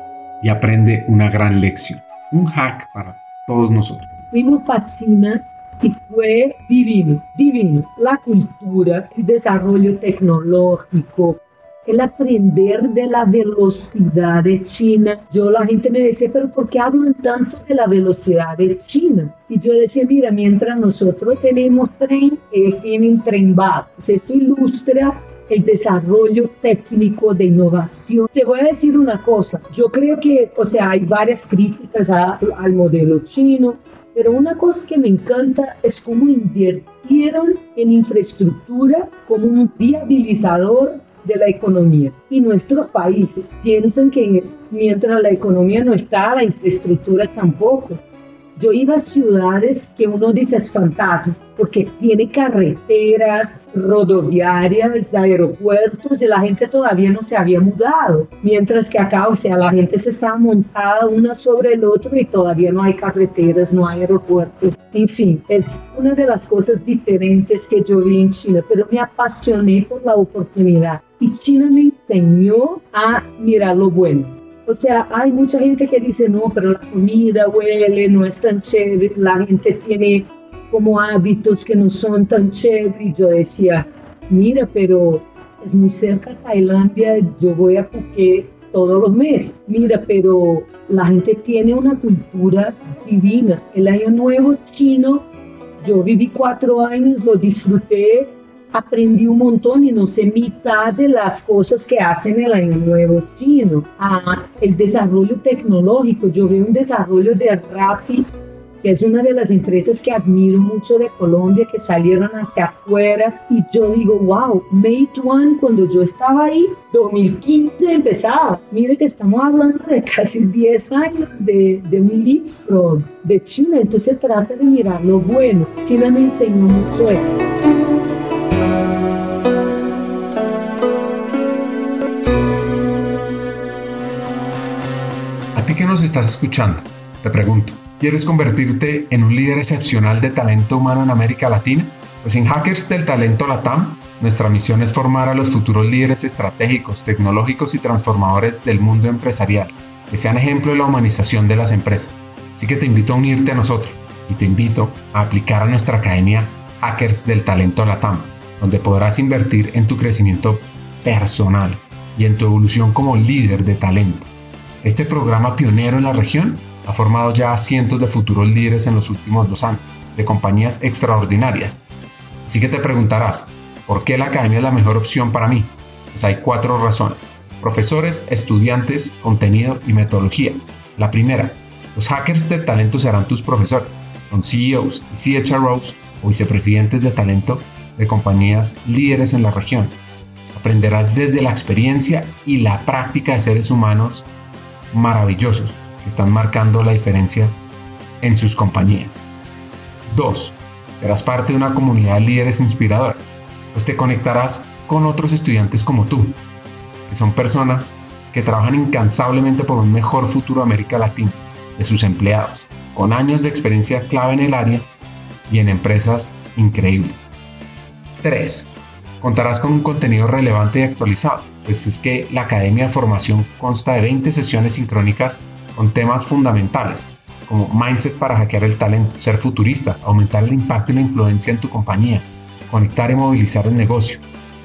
y aprende una gran lección, un hack para todos nosotros fuimos para China y fue divino, divino. La cultura, el desarrollo tecnológico, el aprender de la velocidad de China. Yo la gente me decía, pero ¿por qué hablan tanto de la velocidad de China? Y yo decía, mira, mientras nosotros tenemos tren, ellos tienen tren bajo. Esto ilustra el desarrollo técnico de innovación. Te voy a decir una cosa, yo creo que, o sea, hay varias críticas al modelo chino, pero una cosa que me encanta es cómo invirtieron en infraestructura como un viabilizador de la economía. Y nuestros países piensan que mientras la economía no está, la infraestructura tampoco. Yo iba a ciudades que uno dice es fantasma, porque tiene carreteras, rodoviarias, aeropuertos y la gente todavía no se había mudado. Mientras que acá, o sea, la gente se estaba montada una sobre el otro y todavía no hay carreteras, no hay aeropuertos. En fin, es una de las cosas diferentes que yo vi en China, pero me apasioné por la oportunidad. Y China me enseñó a mirar lo bueno o sea, hay mucha gente que dice, no, pero la comida huele, no es tan chévere, la gente tiene como hábitos que no son tan chéveres. Yo decía, mira, pero es muy cerca Tailandia, yo voy a Phuket todos los meses. Mira, pero la gente tiene una cultura divina. El año nuevo chino, yo viví cuatro años, lo disfruté, aprendí un montón y no sé mitad de las cosas que hacen el año nuevo chino. Ah, el desarrollo tecnológico, yo veo un desarrollo de Rappi que es una de las empresas que admiro mucho de Colombia, que salieron hacia afuera. Y yo digo, wow, Mate One, cuando yo estaba ahí, 2015 empezaba. Mire que estamos hablando de casi 10 años de, de un leapfrog de China. Entonces trata de mirar lo bueno. China me enseñó mucho esto. Estás escuchando? Te pregunto. ¿Quieres convertirte en un líder excepcional de talento humano en América Latina? Pues en Hackers del Talento Latam, nuestra misión es formar a los futuros líderes estratégicos, tecnológicos y transformadores del mundo empresarial, que sean ejemplo de la humanización de las empresas. Así que te invito a unirte a nosotros y te invito a aplicar a nuestra academia Hackers del Talento Latam, donde podrás invertir en tu crecimiento personal y en tu evolución como líder de talento. Este programa pionero en la región ha formado ya a cientos de futuros líderes en los últimos dos años, de compañías extraordinarias. Así que te preguntarás, ¿por qué la academia es la mejor opción para mí? Pues hay cuatro razones. Profesores, estudiantes, contenido y metodología. La primera, los hackers de talento serán tus profesores. Son CEOs CHROs o vicepresidentes de talento de compañías líderes en la región. Aprenderás desde la experiencia y la práctica de seres humanos maravillosos que están marcando la diferencia en sus compañías. 2. Serás parte de una comunidad de líderes inspiradores, pues te conectarás con otros estudiantes como tú, que son personas que trabajan incansablemente por un mejor futuro América Latina, de sus empleados, con años de experiencia clave en el área y en empresas increíbles. 3. Contarás con un contenido relevante y actualizado, pues es que la Academia de Formación consta de 20 sesiones sincrónicas con temas fundamentales como mindset para hackear el talento, ser futuristas, aumentar el impacto y la influencia en tu compañía, conectar y movilizar el negocio,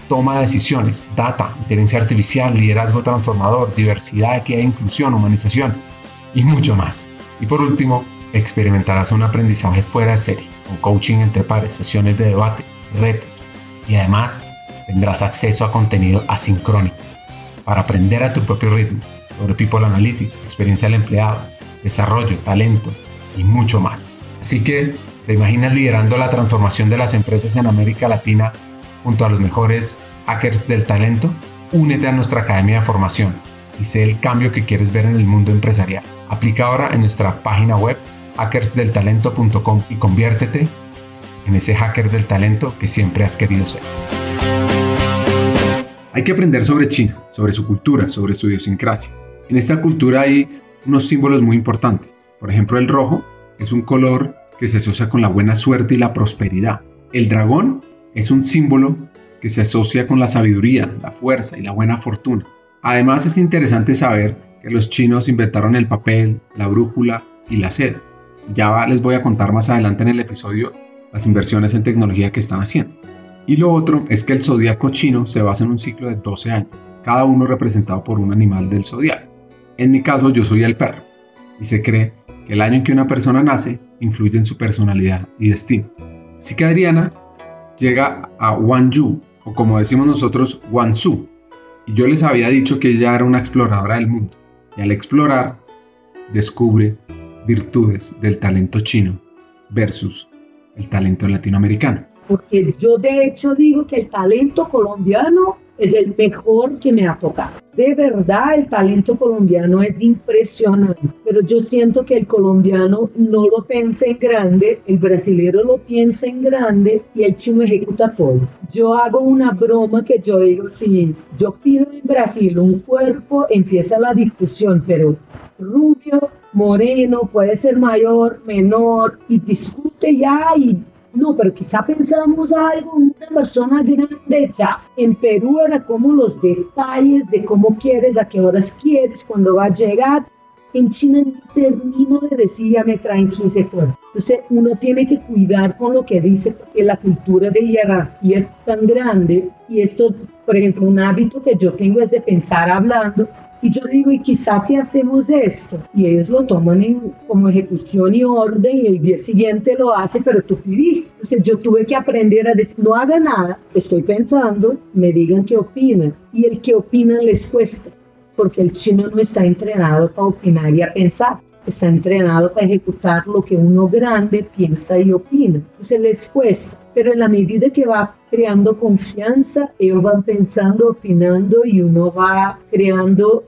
toma de decisiones, data, inteligencia artificial, liderazgo transformador, diversidad, equidad e inclusión, humanización y mucho más. Y por último, experimentarás un aprendizaje fuera de serie, con coaching entre pares, sesiones de debate, retos y además tendrás acceso a contenido asincrónico para aprender a tu propio ritmo sobre People Analytics, experiencia del empleado, desarrollo, talento y mucho más. Así que, ¿te imaginas liderando la transformación de las empresas en América Latina junto a los mejores hackers del talento? Únete a nuestra academia de formación y sé el cambio que quieres ver en el mundo empresarial. Aplica ahora en nuestra página web hackersdeltalento.com y conviértete en ese hacker del talento que siempre has querido ser. Hay que aprender sobre China, sobre su cultura, sobre su idiosincrasia. En esta cultura hay unos símbolos muy importantes. Por ejemplo, el rojo es un color que se asocia con la buena suerte y la prosperidad. El dragón es un símbolo que se asocia con la sabiduría, la fuerza y la buena fortuna. Además es interesante saber que los chinos inventaron el papel, la brújula y la seda. Ya les voy a contar más adelante en el episodio las inversiones en tecnología que están haciendo. Y lo otro es que el zodiaco chino se basa en un ciclo de 12 años, cada uno representado por un animal del zodiaco. En mi caso, yo soy el perro, y se cree que el año en que una persona nace influye en su personalidad y destino. Así que Adriana llega a Wanju, o como decimos nosotros, Wansu, y yo les había dicho que ella era una exploradora del mundo, y al explorar descubre virtudes del talento chino versus el talento latinoamericano. Porque yo de hecho digo que el talento colombiano es el mejor que me ha tocado. De verdad, el talento colombiano es impresionante, pero yo siento que el colombiano no lo piensa en grande, el brasileño lo piensa en grande y el chino ejecuta todo. Yo hago una broma que yo digo, si yo pido en Brasil un cuerpo, empieza la discusión, pero rubio, moreno, puede ser mayor, menor, y discute ya y no, pero quizá pensamos algo, una persona grande ya. En Perú era como los detalles de cómo quieres, a qué horas quieres, cuándo va a llegar. En China termino de decir ya me traen 15 cuerpos. Entonces uno tiene que cuidar con lo que dice porque la cultura de jerarquía es tan grande y esto, por ejemplo, un hábito que yo tengo es de pensar hablando Y yo digo, y quizás si hacemos esto, y ellos lo toman en, como ejecución y orden, y el día siguiente lo hace, pero tú pidiste. Entonces yo tuve que aprender a decir, no haga nada, estoy pensando, me digan qué opinan. Y el que opina les cuesta, porque el chino no está entrenado para opinar y a pensar está entrenado para ejecutar lo que uno grande piensa y opina. Entonces les cuesta, pero en la medida que va creando confianza, ellos van pensando, opinando y uno va creando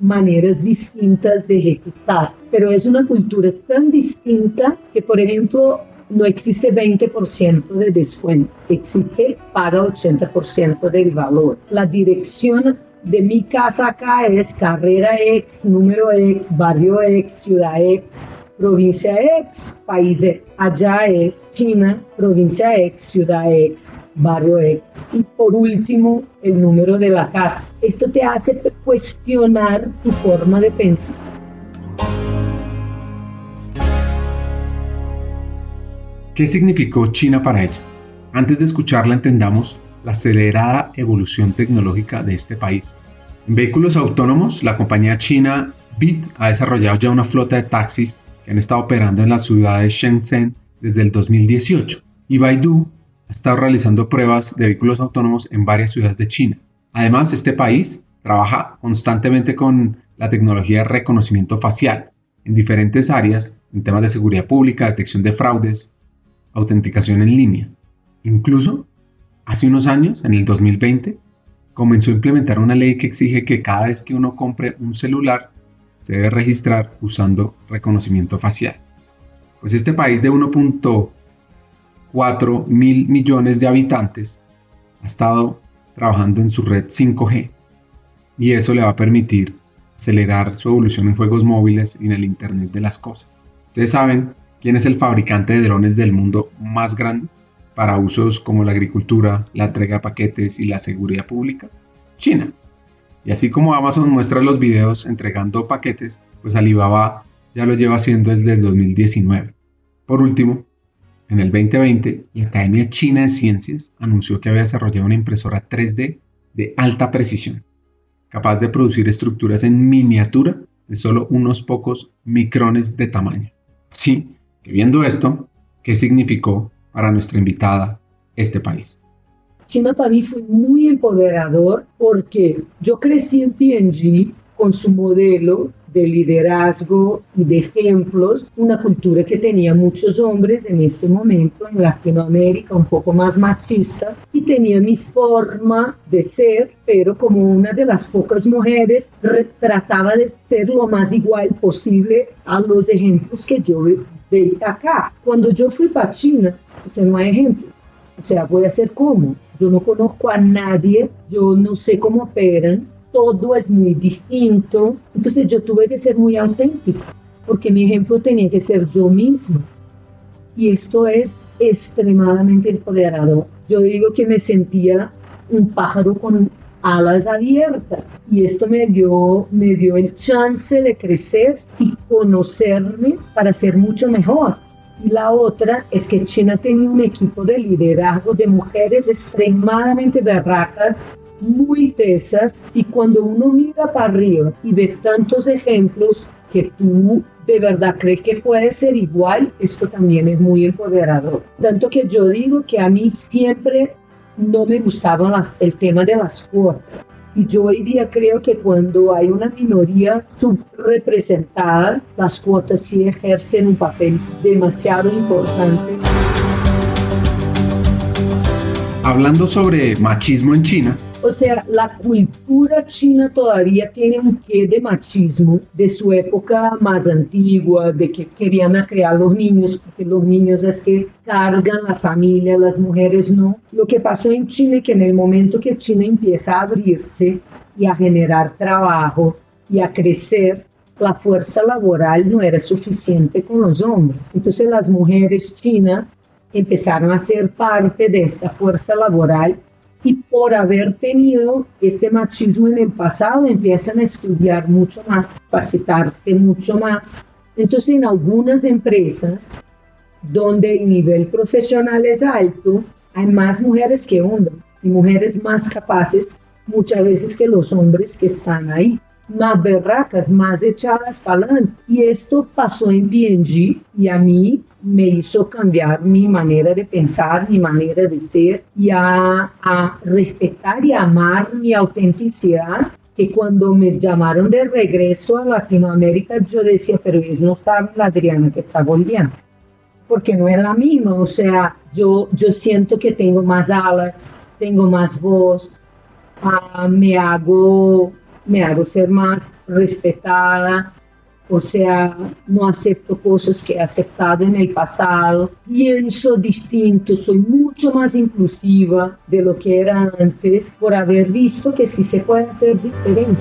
maneras distintas de ejecutar. Pero es una cultura tan distinta que, por ejemplo, no existe 20% de descuento, existe paga 80% del valor. La dirección de mi casa acá es carrera X, número X, barrio X, ciudad X, provincia X, país X. Allá es China, provincia X, ciudad X, barrio X. Y por último, el número de la casa. Esto te hace cuestionar tu forma de pensar. ¿Qué significó China para ella? Antes de escucharla entendamos la acelerada evolución tecnológica de este país. En vehículos autónomos, la compañía china BIT ha desarrollado ya una flota de taxis que han estado operando en la ciudad de Shenzhen desde el 2018 y Baidu ha estado realizando pruebas de vehículos autónomos en varias ciudades de China. Además, este país trabaja constantemente con la tecnología de reconocimiento facial en diferentes áreas, en temas de seguridad pública, detección de fraudes, autenticación en línea. Incluso Hace unos años, en el 2020, comenzó a implementar una ley que exige que cada vez que uno compre un celular se debe registrar usando reconocimiento facial. Pues este país de 1.4 mil millones de habitantes ha estado trabajando en su red 5G y eso le va a permitir acelerar su evolución en juegos móviles y en el Internet de las Cosas. Ustedes saben quién es el fabricante de drones del mundo más grande para usos como la agricultura, la entrega de paquetes y la seguridad pública? China. Y así como Amazon muestra los videos entregando paquetes, pues Alibaba ya lo lleva haciendo desde el 2019. Por último, en el 2020, la Academia China de Ciencias anunció que había desarrollado una impresora 3D de alta precisión, capaz de producir estructuras en miniatura de solo unos pocos micrones de tamaño. Sí, que viendo esto, ¿qué significó para nuestra invitada este país. China para mí fue muy empoderador porque yo crecí en PNG con su modelo de liderazgo y de ejemplos, una cultura que tenía muchos hombres en este momento en Latinoamérica, un poco más machista, y tenía mi forma de ser, pero como una de las pocas mujeres, trataba de ser lo más igual posible a los ejemplos que yo veía acá. Cuando yo fui para China, o sea, no hay ejemplo. O sea, voy a hacer cómo. Yo no conozco a nadie, yo no sé cómo operan, todo es muy distinto. Entonces yo tuve que ser muy auténtico, porque mi ejemplo tenía que ser yo mismo. Y esto es extremadamente empoderador. Yo digo que me sentía un pájaro con alas abiertas y esto me dio me dio el chance de crecer y conocerme para ser mucho mejor la otra es que China tenía un equipo de liderazgo de mujeres extremadamente berracas, muy tesas, y cuando uno mira para arriba y ve tantos ejemplos que tú de verdad crees que puede ser igual, esto también es muy empoderador. Tanto que yo digo que a mí siempre no me gustaba el tema de las cuotas. Y yo hoy día creo que cuando hay una minoría subrepresentada, las cuotas sí ejercen un papel demasiado importante. Hablando sobre machismo en China, o sea, la cultura china todavía tiene un qué de machismo de su época más antigua, de que querían crear los niños, porque los niños es que cargan la familia, las mujeres no. Lo que pasó en China es que en el momento que China empieza a abrirse y a generar trabajo y a crecer, la fuerza laboral no era suficiente con los hombres. Entonces las mujeres chinas empezaron a ser parte de esta fuerza laboral y por haber tenido este machismo en el pasado empiezan a estudiar mucho más, capacitarse mucho más. Entonces en algunas empresas donde el nivel profesional es alto, hay más mujeres que hombres y mujeres más capaces muchas veces que los hombres que están ahí. Más berracas, más echadas para adelante. Y esto pasó en PNG y a mí me hizo cambiar mi manera de pensar, mi manera de ser y a, a respetar y amar mi autenticidad que cuando me llamaron de regreso a Latinoamérica, yo decía, pero ellos no saben la Adriana que está volviendo, porque no es la misma, o sea, yo, yo siento que tengo más alas, tengo más voz, uh, me, hago, me hago ser más respetada, o sea, no acepto cosas que he aceptado en el pasado, pienso distinto, soy mucho más inclusiva de lo que era antes por haber visto que sí se puede hacer diferente.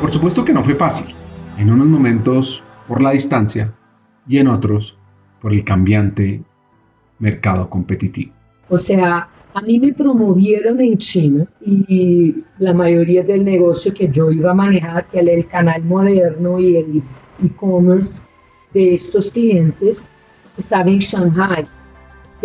Por supuesto que no fue fácil, en unos momentos por la distancia y en otros por el cambiante mercado competitivo. O sea, a mí me promovieron en China y la mayoría del negocio que yo iba a manejar, que era el canal moderno y el e-commerce de estos clientes, estaba en Shanghai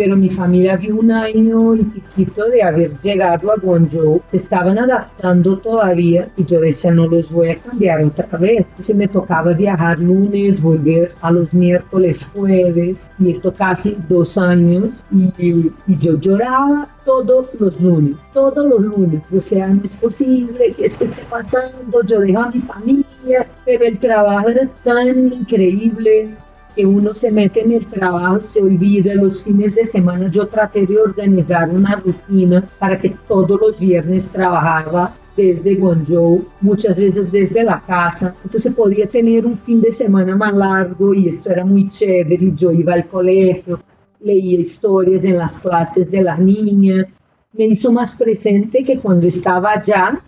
pero mi familia vio un año y piquito de haber llegado a Guangzhou, se estaban adaptando todavía y yo decía, no los voy a cambiar otra vez. Entonces me tocaba viajar lunes, volver a los miércoles, jueves, y esto casi dos años, y, y yo lloraba todos los lunes, todos los lunes. O sea, no es posible que esto esté pasando, yo dejo a mi familia, pero el trabajo era tan increíble que uno se mete en el trabajo, se olvida los fines de semana. Yo traté de organizar una rutina para que todos los viernes trabajaba desde Guangzhou, muchas veces desde la casa. Entonces podía tener un fin de semana más largo y esto era muy chévere. Yo iba al colegio, leía historias en las clases de las niñas. Me hizo más presente que cuando estaba allá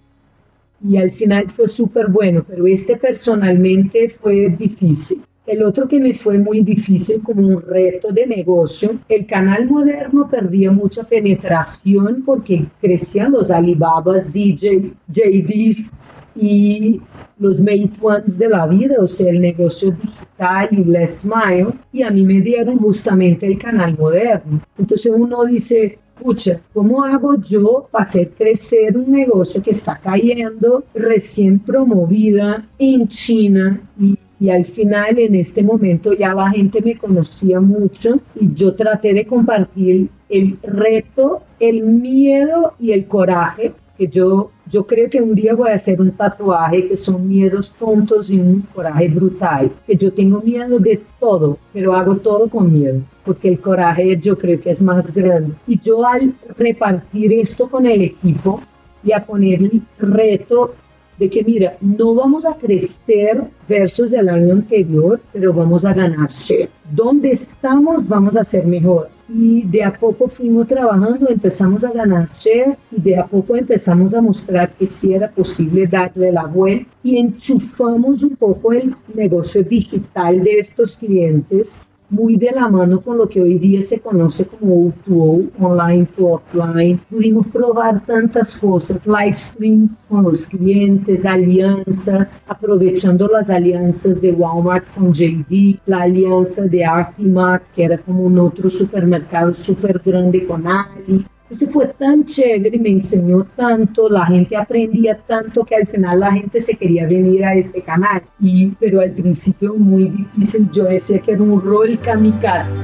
y al final fue súper bueno, pero este personalmente fue difícil. El otro que me fue muy difícil como un reto de negocio, el canal moderno perdía mucha penetración porque crecían los Alibabas, DJ, JDs y los Mate Ones de la vida, o sea, el negocio digital y Last Mile, y a mí me dieron justamente el canal moderno. Entonces uno dice, pucha, ¿cómo hago yo para hacer crecer un negocio que está cayendo recién promovida en China y y al final en este momento ya la gente me conocía mucho y yo traté de compartir el reto, el miedo y el coraje que yo, yo creo que un día voy a hacer un tatuaje que son miedos tontos y un coraje brutal, que yo tengo miedo de todo, pero hago todo con miedo, porque el coraje yo creo que es más grande. Y yo al repartir esto con el equipo y a poner el reto de que mira, no vamos a crecer versus el año anterior, pero vamos a ganar share. Donde estamos vamos a ser mejor. Y de a poco fuimos trabajando, empezamos a ganar share y de a poco empezamos a mostrar que sí era posible darle la vuelta y enchufamos un poco el negocio digital de estos clientes muy de la mano con lo que hoy día se conoce como O2O, online to offline. Pudimos probar tantas cosas, live stream con los clientes, alianzas, aprovechando las alianzas de Walmart con JD, la alianza de Artimart, que era como un otro supermercado súper grande con Ali, Entonces fue tan chévere, me enseñó tanto, la gente aprendía tanto que al final la gente se quería venir a este canal. Y, pero al principio muy difícil, yo decía que era un rol kamikaze.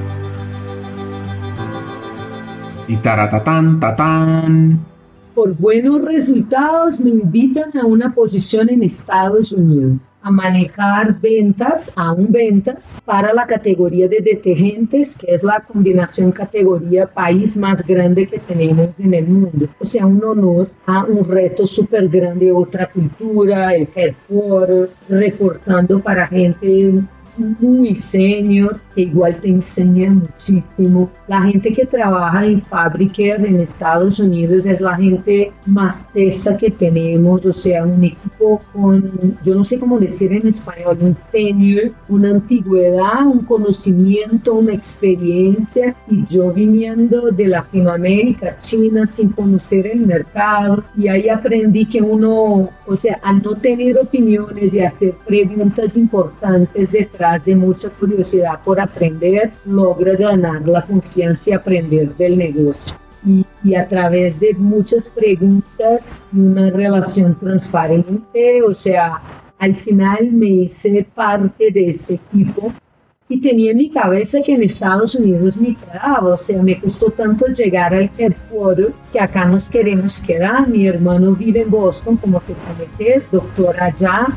Y taratatán, tatán por buenos resultados me invitan a una posición en Estados Unidos, a manejar ventas, aún ventas, para la categoría de detergentes, que es la combinación categoría país más grande que tenemos en el mundo. O sea, un honor a un reto súper grande, otra cultura, el headquarter, reportando para gente muy senior, que igual te enseña muchísimo. La gente que trabaja en fábrica en Estados Unidos es la gente más tesa que tenemos, o sea, un equipo con, yo no sé cómo decir en español, un tenure, una antigüedad, un conocimiento, una experiencia. Y yo viniendo de Latinoamérica, China, sin conocer el mercado, y ahí aprendí que uno, o sea, al no tener opiniones y hacer preguntas importantes detrás, de mucha curiosidad por aprender, logra ganar la confianza y aprender del negocio. y, y, a través de muchas preguntas y una relación transparente, o sea, al final me hice parte de este equipo y tenía en mi cabeza que en Estados Unidos me quedaba, o sea, me costó tanto llegar al headquarter que acá nos queremos quedar. Mi hermano vive en Boston, como te comenté, es doctor allá.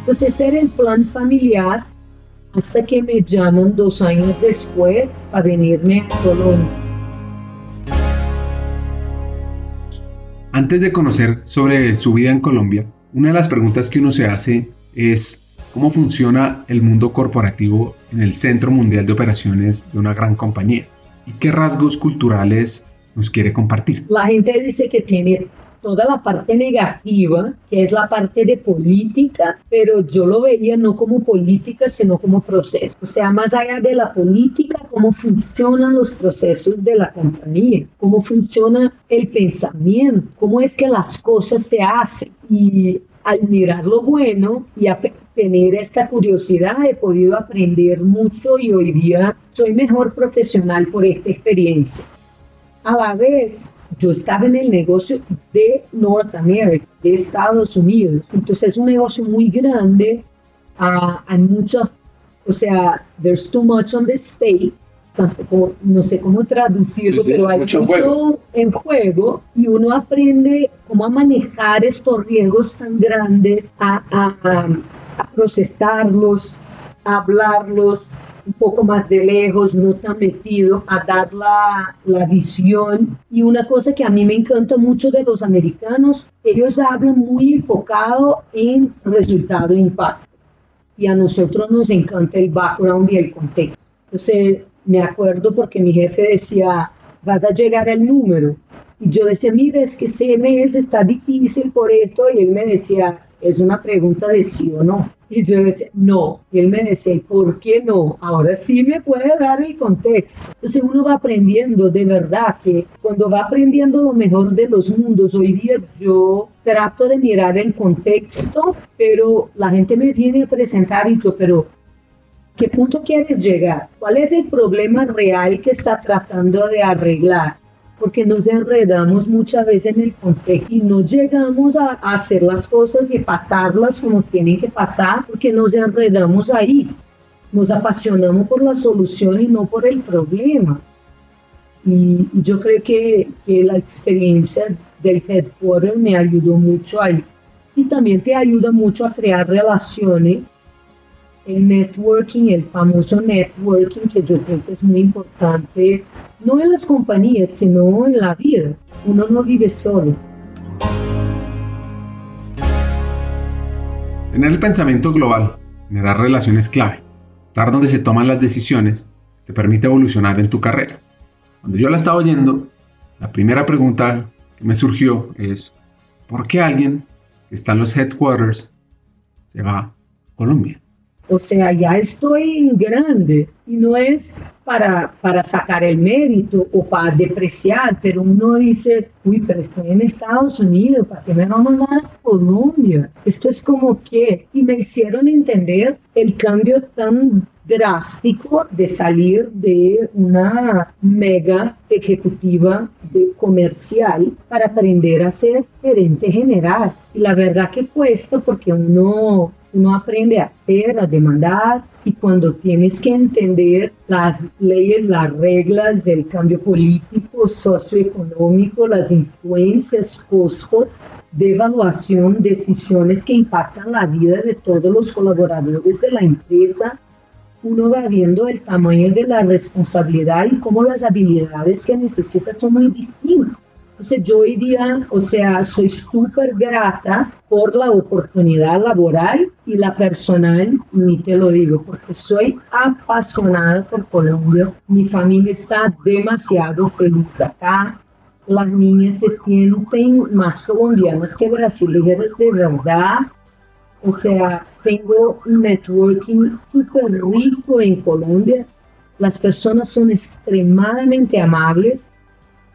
Entonces, este era el plan familiar hasta que me llaman dos años después a venirme a Colombia. Antes de conocer sobre su vida en Colombia, una de las preguntas que uno se hace es cómo funciona el mundo corporativo en el Centro Mundial de Operaciones de una gran compañía y qué rasgos culturales nos quiere compartir. La gente dice que tiene toda la parte negativa, que es la parte de política, pero yo lo veía no como política, sino como proceso. O sea, más allá de la política, cómo funcionan los procesos de la compañía, cómo funciona el pensamiento, cómo es que las cosas se hacen. Y al mirar lo bueno y a tener esta curiosidad he podido aprender mucho y hoy día soy mejor profesional por esta experiencia. A la vez, yo estaba en el negocio de Norteamérica, de Estados Unidos. Entonces es un negocio muy grande. Uh, hay muchos, o sea, there's too much on the state. Tampoco, no sé cómo traducirlo, sí, sí, pero hay mucho, mucho juego. en juego y uno aprende cómo a manejar estos riesgos tan grandes, a, a, a, a procesarlos, a hablarlos, un poco más de lejos, no tan metido, a dar la, la visión. Y una cosa que a mí me encanta mucho de los americanos, ellos hablan muy enfocado en resultado e impacto. Y a nosotros nos encanta el background y el contexto. Entonces, me acuerdo porque mi jefe decía, vas a llegar al número. Y yo decía, mira, es que este mes está difícil por esto. Y él me decía, es una pregunta de sí o no. Y yo decía, no. Y él me decía, ¿por qué no? Ahora sí me puede dar el contexto. Entonces uno va aprendiendo de verdad que cuando va aprendiendo lo mejor de los mundos, hoy día yo trato de mirar el contexto, pero la gente me viene a presentar y yo, pero ¿qué punto quieres llegar? ¿Cuál es el problema real que está tratando de arreglar? Porque nos enredamos muchas veces en el contexto y no llegamos a hacer las cosas y pasarlas como tienen que pasar, porque nos enredamos ahí. Nos apasionamos por la solución y no por el problema. Y yo creo que, que la experiencia del headquarter me ayudó mucho ahí. Y también te ayuda mucho a crear relaciones el networking, el famoso networking que yo creo que es muy importante, no en las compañías, sino en la vida. Uno no vive solo. Tener el pensamiento global, generar relaciones clave, estar donde se toman las decisiones, te permite evolucionar en tu carrera. Cuando yo la estaba oyendo, la primera pregunta que me surgió es, ¿por qué alguien que está en los headquarters se va a Colombia? O sea, ya estoy en grande y no es para, para sacar el mérito o para depreciar, pero uno dice, uy, pero estoy en Estados Unidos, ¿para qué me van a mandar a Colombia? Esto es como que, y me hicieron entender el cambio tan drástico de salir de una mega ejecutiva de comercial para aprender a ser gerente general. Y la verdad que cuesta porque uno uno aprende a hacer, a demandar y cuando tienes que entender las leyes, las reglas del cambio político, socioeconómico, las influencias, costos de evaluación, decisiones que impactan la vida de todos los colaboradores de la empresa, uno va viendo el tamaño de la responsabilidad y cómo las habilidades que necesita son muy distintas. Entonces yo hoy día, o sea, soy súper grata por la oportunidad laboral y la personal, ni te lo digo, porque soy apasionada por Colombia. Mi familia está demasiado feliz acá. Las niñas se sienten más colombianas que brasileñas de verdad. O sea, tengo un networking súper rico en Colombia. Las personas son extremadamente amables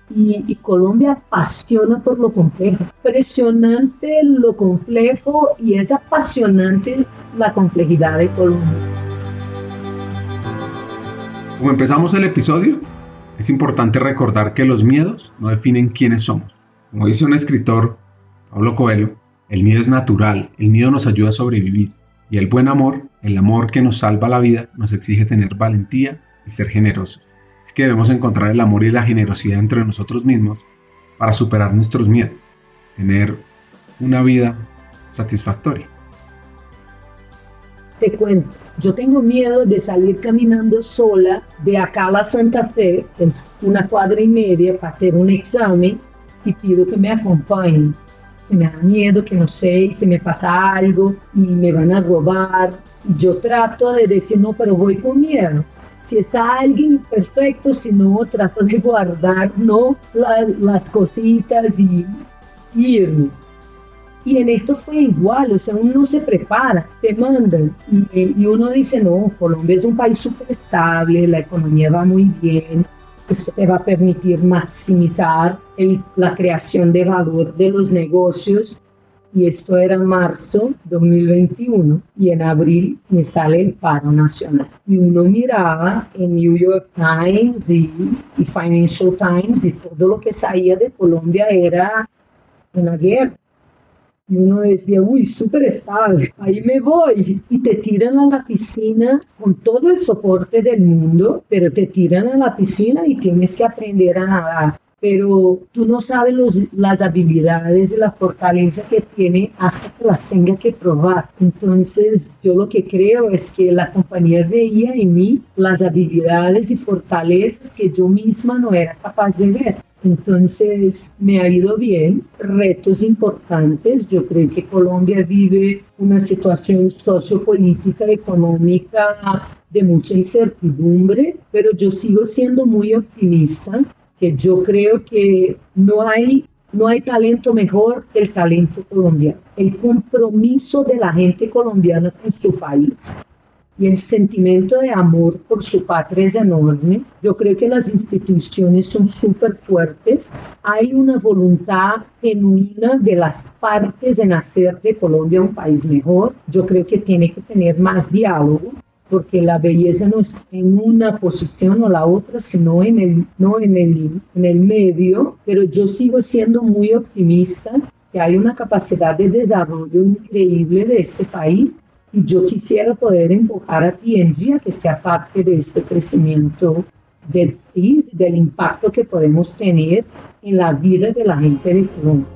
y, Colombia apasiona por lo complejo. Impresionante lo complejo y es apasionante la complejidad de Colombia. Como empezamos el episodio, es importante recordar que los miedos no definen quiénes somos. Como dice un escritor, Pablo Coelho, el miedo es natural, el miedo nos ayuda a sobrevivir y el buen amor, el amor que nos salva la vida, nos exige tener valentía y ser generosos. Es que debemos encontrar el amor y la generosidad entre nosotros mismos para superar nuestros miedos, tener una vida satisfactoria. Te cuento, yo tengo miedo de salir caminando sola de acá a la Santa Fe, es una cuadra y media, para hacer un examen y pido que me acompañen. Que me da miedo, que no sé, si me pasa algo y me van a robar. Yo trato de decir, no, pero voy con miedo. Si está alguien perfecto, si no, trato de guardar ¿no? las cositas y irme. Y en esto fue igual, o sea, uno se prepara, te mandan y, y uno dice, no, Colombia es un país súper estable, la economía va muy bien, esto te va a permitir maximizar el, la creación de valor de los negocios. Y esto era en marzo 2021 y en abril me sale el paro nacional. Y uno miraba en New York Times y, y Financial Times y todo lo que salía de Colombia era una guerra y uno decía, uy, súper estable, ahí me voy. Y te tiran a la piscina con todo el soporte del mundo, pero te tiran a la piscina y tienes que aprender a nadar. Pero tú no sabes las habilidades y la fortaleza que tiene hasta que las tenga que probar. Entonces, yo lo que creo es que la compañía veía en mí las habilidades y fortalezas que yo misma no era capaz de ver. Entonces me ha ido bien, retos importantes. Yo creo que Colombia vive una situación sociopolítica, económica de mucha incertidumbre, pero yo sigo siendo muy optimista, que yo creo que no hay, no hay talento mejor que el talento colombiano. El compromiso de la gente colombiana con su país y el sentimiento de amor por su patria es enorme. Yo creo que las instituciones son súper fuertes. Hay una voluntad genuina de las partes en hacer de Colombia un país mejor. Yo creo que tiene que tener más diálogo porque la belleza no está en una posición o la otra, sino en el, no en el, en el medio, pero yo sigo siendo muy optimista que hay una capacidad de desarrollo increíble de este país yo quisiera poder empujar a P&G a que sea parte de este crecimiento del país, del impacto que podemos tener en la vida de la gente de Colombia.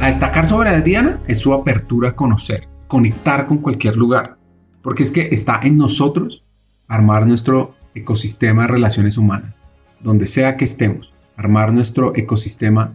A destacar sobre Adriana es su apertura a conocer, conectar con cualquier lugar, porque es que está en nosotros armar nuestro ecosistema de relaciones humanas, donde sea que estemos, armar nuestro ecosistema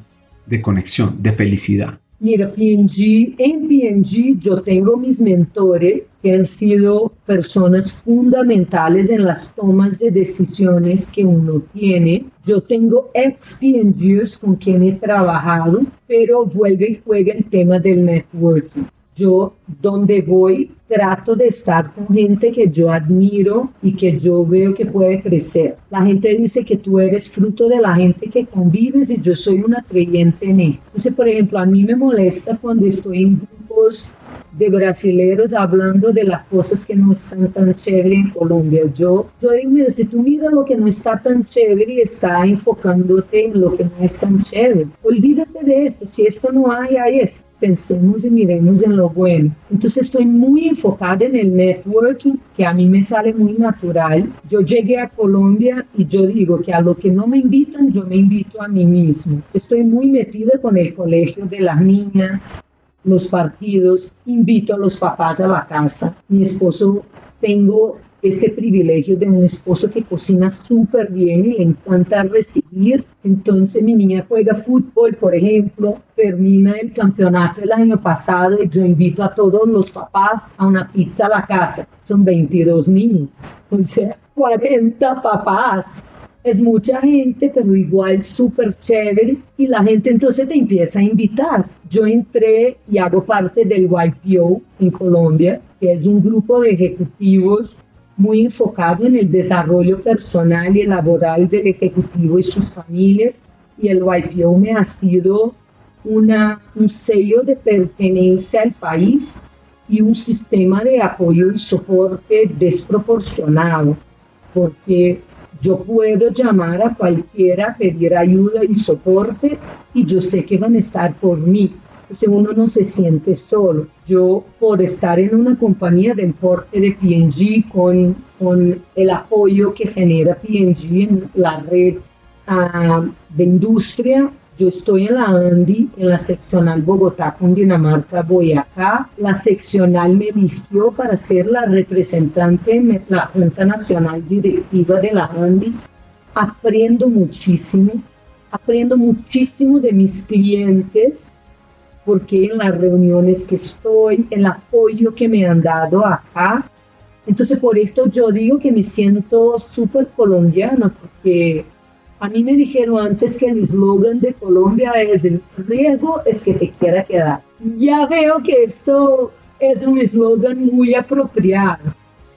de conexión, de felicidad. Mira, PNG, en PNG yo tengo mis mentores que han sido personas fundamentales en las tomas de decisiones que uno tiene. Yo tengo ex PNGers con quien he trabajado, pero vuelve y juega el tema del networking yo donde voy trato de estar con gente que yo admiro y que yo veo que puede crecer. La gente dice que tú eres fruto de la gente que convives y yo soy una creyente en él. Entonces, por ejemplo, a mí me molesta cuando estoy en grupos de brasileros hablando de las cosas que no están tan chévere en Colombia. Yo, yo digo, mira, si tú miras lo que no está tan chévere y está enfocándote en lo que no es tan chévere, olvídate de esto. Si esto no hay, hay esto. Pensemos y miremos en lo bueno. Entonces estoy muy enfocada en el networking, que a mí me sale muy natural. Yo llegué a Colombia y yo digo que a lo que no me invitan, yo me invito a mí mismo. Estoy muy metida con el colegio de las niñas, los partidos, invito a los papás a la casa. Mi esposo, tengo este privilegio de un esposo que cocina súper bien y le encanta recibir. Entonces mi niña juega fútbol, por ejemplo, termina el campeonato el año pasado y yo invito a todos los papás a una pizza a la casa. Son 22 niños, o sea, 40 papás es mucha gente, pero igual súper chévere y la gente entonces te empieza a invitar. Yo entré y hago parte del YPO en Colombia, que es un grupo de ejecutivos muy enfocado en el desarrollo personal y laboral del ejecutivo y sus familias. Y el YPO me ha sido una, un sello de pertenencia al país y un sistema de apoyo y soporte desproporcionado porque yo puedo llamar a cualquiera, pedir ayuda y soporte y yo sé que van a estar por mí. Entonces uno no se siente solo. Yo por estar en una compañía de importe de P&G con, con el apoyo que genera P&G en la red uh, de industria, yo estoy en la ANDI, en la seccional Bogotá, Cundinamarca, Boyacá. La seccional me eligió para ser la representante en la Junta Nacional Directiva de la ANDI. Aprendo muchísimo, aprendo muchísimo de mis clientes, porque en las reuniones que estoy, el apoyo que me han dado acá, entonces por esto yo digo que me siento súper colombiano, porque a mí me dijeron antes que el eslogan de Colombia es el riesgo es que te quiera quedar. Ya veo que esto es un eslogan muy apropiado,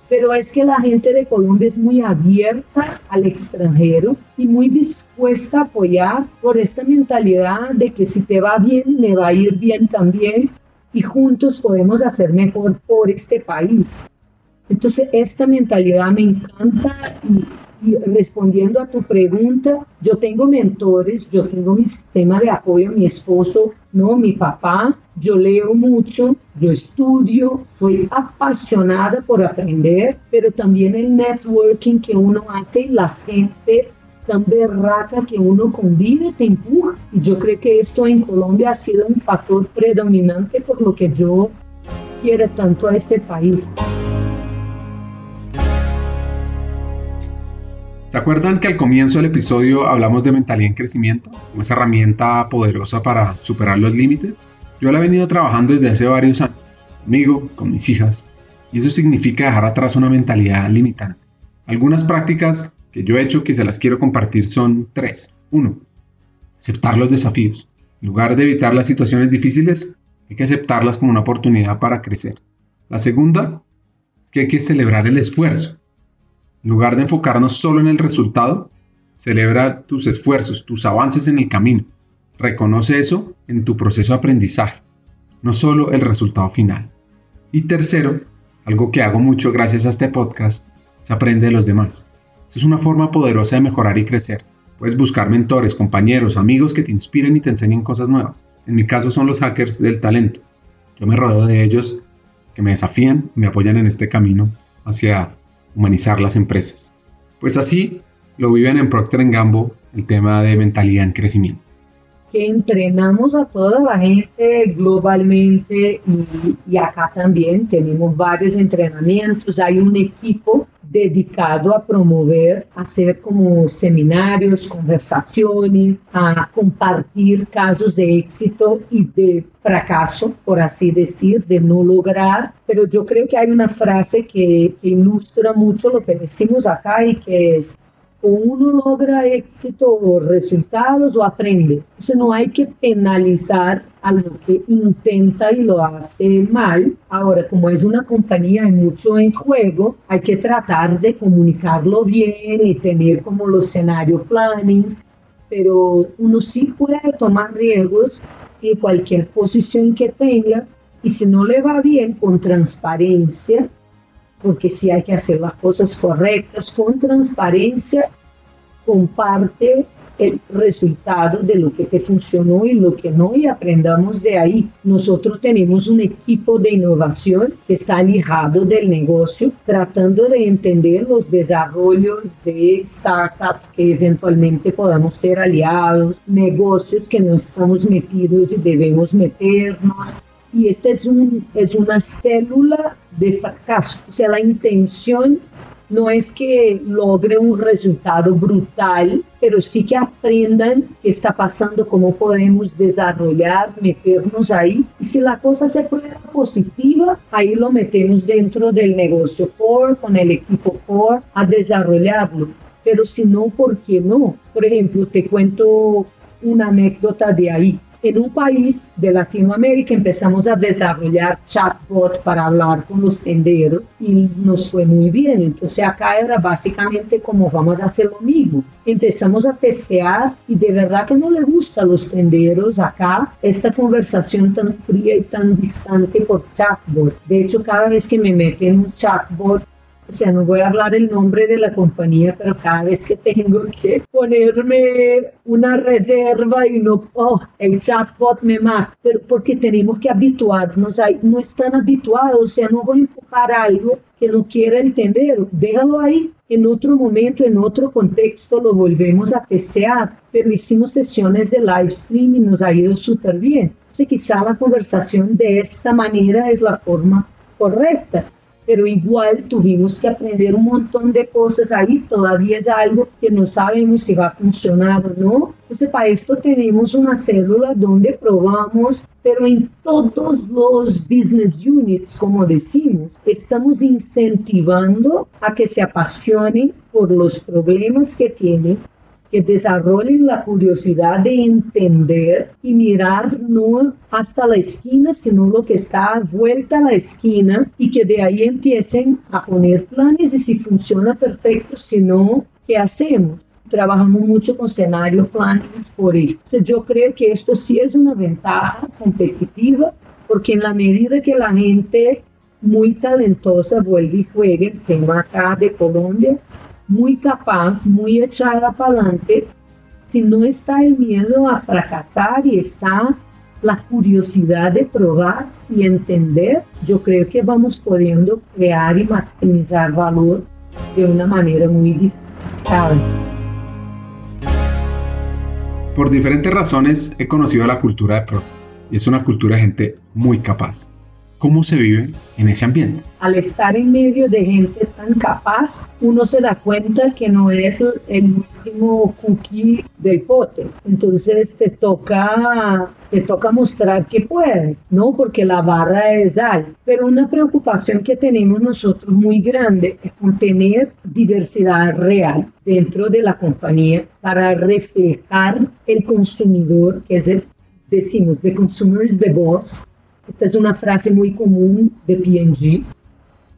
pero es que la gente de Colombia es muy abierta al extranjero y muy dispuesta a apoyar por esta mentalidad de que si te va bien, me va a ir bien también y juntos podemos hacer mejor por este país. Entonces, esta mentalidad me encanta y y respondiendo a tu pregunta, yo tengo mentores, yo tengo mi sistema de apoyo, mi esposo, no, mi papá, yo leo mucho, yo estudio, soy apasionada por aprender, pero también el networking que uno hace, la gente tan berraca que uno convive te empuja. Y yo creo que esto en Colombia ha sido un factor predominante por lo que yo quiero tanto a este país. ¿Se acuerdan que al comienzo del episodio hablamos de mentalidad en crecimiento como esa herramienta poderosa para superar los límites? Yo la he venido trabajando desde hace varios años, conmigo, con mis hijas, y eso significa dejar atrás una mentalidad limitante. Algunas prácticas que yo he hecho que se las quiero compartir son tres. Uno, aceptar los desafíos. En lugar de evitar las situaciones difíciles, hay que aceptarlas como una oportunidad para crecer. La segunda es que hay que celebrar el esfuerzo en lugar de enfocarnos solo en el resultado, celebra tus esfuerzos, tus avances en el camino. Reconoce eso en tu proceso de aprendizaje, no solo el resultado final. Y tercero, algo que hago mucho gracias a este podcast, es aprender de los demás. Es una forma poderosa de mejorar y crecer. Puedes buscar mentores, compañeros, amigos que te inspiren y te enseñen cosas nuevas. En mi caso son los hackers del talento. Yo me rodeo de ellos que me desafían y me apoyan en este camino hacia humanizar las empresas. Pues así lo viven en Procter Gamble el tema de mentalidad en crecimiento. Que entrenamos a toda la gente globalmente y, y acá también tenemos varios entrenamientos. Hay un equipo dedicado a promover, hacer como seminarios, conversaciones, a compartir casos de éxito y de fracaso, por así decir, de no lograr. Pero yo creo que hay una frase que, que ilustra mucho lo que decimos acá y que es, o uno logra éxito o resultados o aprende. Entonces no hay que penalizar a lo que intenta y lo hace mal. Ahora, como es una compañía hay mucho en juego, hay que tratar de comunicarlo bien y tener como los escenarios plannings, pero uno sí puede tomar riesgos en cualquier posición que tenga y si no le va bien con transparencia, porque si hay que hacer las cosas correctas con transparencia, comparte el resultado de lo que te funcionó y lo que no y aprendamos de ahí. Nosotros tenemos un equipo de innovación que está alejado del negocio, tratando de entender los desarrollos de startups que eventualmente podamos ser aliados, negocios que no estamos metidos y debemos meternos y esta es, un, es una célula de fracaso. O sea, la intención no es que logre un resultado brutal, pero sí que aprendan qué está pasando, cómo podemos desarrollar, meternos ahí. Y si la cosa se prueba positiva, ahí lo metemos dentro del negocio core, con el equipo core, a desarrollarlo. Pero si no, ¿por qué no? Por ejemplo, te cuento una anécdota de ahí en un país de Latinoamérica empezamos a desarrollar chatbot para hablar con los tenderos y nos fue muy bien. Entonces acá era básicamente como vamos a hacer lo mismo. Empezamos a testear y de verdad que no le gusta a los tenderos acá esta conversación tan fría y tan distante por chatbot. De hecho, cada vez que me meten un chatbot o sea, no voy a hablar el nombre de la compañía, pero cada vez que tengo que ponerme una reserva y no, oh, el chatbot me mata, pero porque tenemos que habituarnos, ahí, no están habituados, o sea, no voy a empujar algo que no quiera entender, déjalo ahí. En otro momento, en otro contexto, lo volvemos a testear, pero hicimos sesiones de live stream y nos ha ido súper bien. Entonces, quizá la conversación de esta manera es la forma correcta pero igual tuvimos que aprender un montón de cosas ahí, todavía es algo que no sabemos si va a funcionar o no. Entonces para esto tenemos una célula donde probamos, pero en todos los business units, como decimos, estamos incentivando a que se apasionen por los problemas que tienen que desarrollen la curiosidad de entender y mirar no hasta la esquina, sino lo que está vuelta a la esquina y que de ahí empiecen a poner planes y si funciona perfecto, si no, ¿qué hacemos? Trabajamos mucho con escenario planes por eso. yo creo que esto sí es una ventaja competitiva porque en la medida que la gente muy talentosa vuelve y juegue, el tema acá de Colombia, muy capaz, muy echada para adelante, si no está el miedo a fracasar y está la curiosidad de probar y entender, yo creo que vamos pudiendo crear y maximizar valor de una manera muy difícil. Por diferentes razones he conocido la cultura de Pro y es una cultura de gente muy capaz cómo se vive en ese ambiente. Al estar en medio de gente tan capaz, uno se da cuenta que no es el último cookie del pote. Entonces te toca, te toca mostrar que puedes, ¿no? Porque la barra es alta. Pero una preocupación que tenemos nosotros muy grande es tener diversidad real dentro de la compañía para reflejar el consumidor, que es el, decimos, the consumer is the boss, esta es una frase muy común de P&G.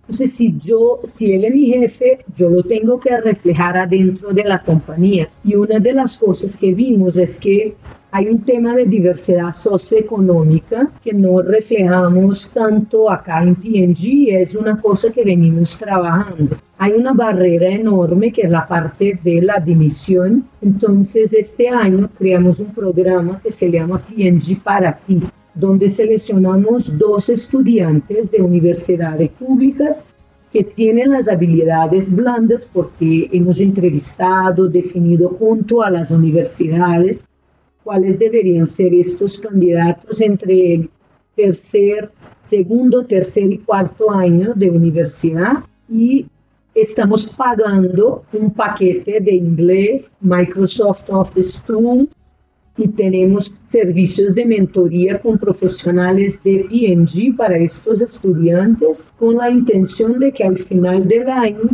Entonces, si yo, si él es mi jefe, yo lo tengo que reflejar adentro de la compañía. Y una de las cosas que vimos es que hay un tema de diversidad socioeconómica que no reflejamos tanto acá en P&G, es una cosa que venimos trabajando. Hay una barrera enorme que es la parte de la dimisión. Entonces, este año creamos un programa que se llama P&G para ti donde seleccionamos dos estudiantes de universidades públicas que tienen las habilidades blandas porque hemos entrevistado, definido junto a las universidades cuáles deberían ser estos candidatos entre el tercer, segundo, tercer y cuarto año de universidad. Y estamos pagando un paquete de inglés, Microsoft Office Tools, y tenemos servicios de mentoría con profesionales de P&G para estos estudiantes con la intención de que al final del año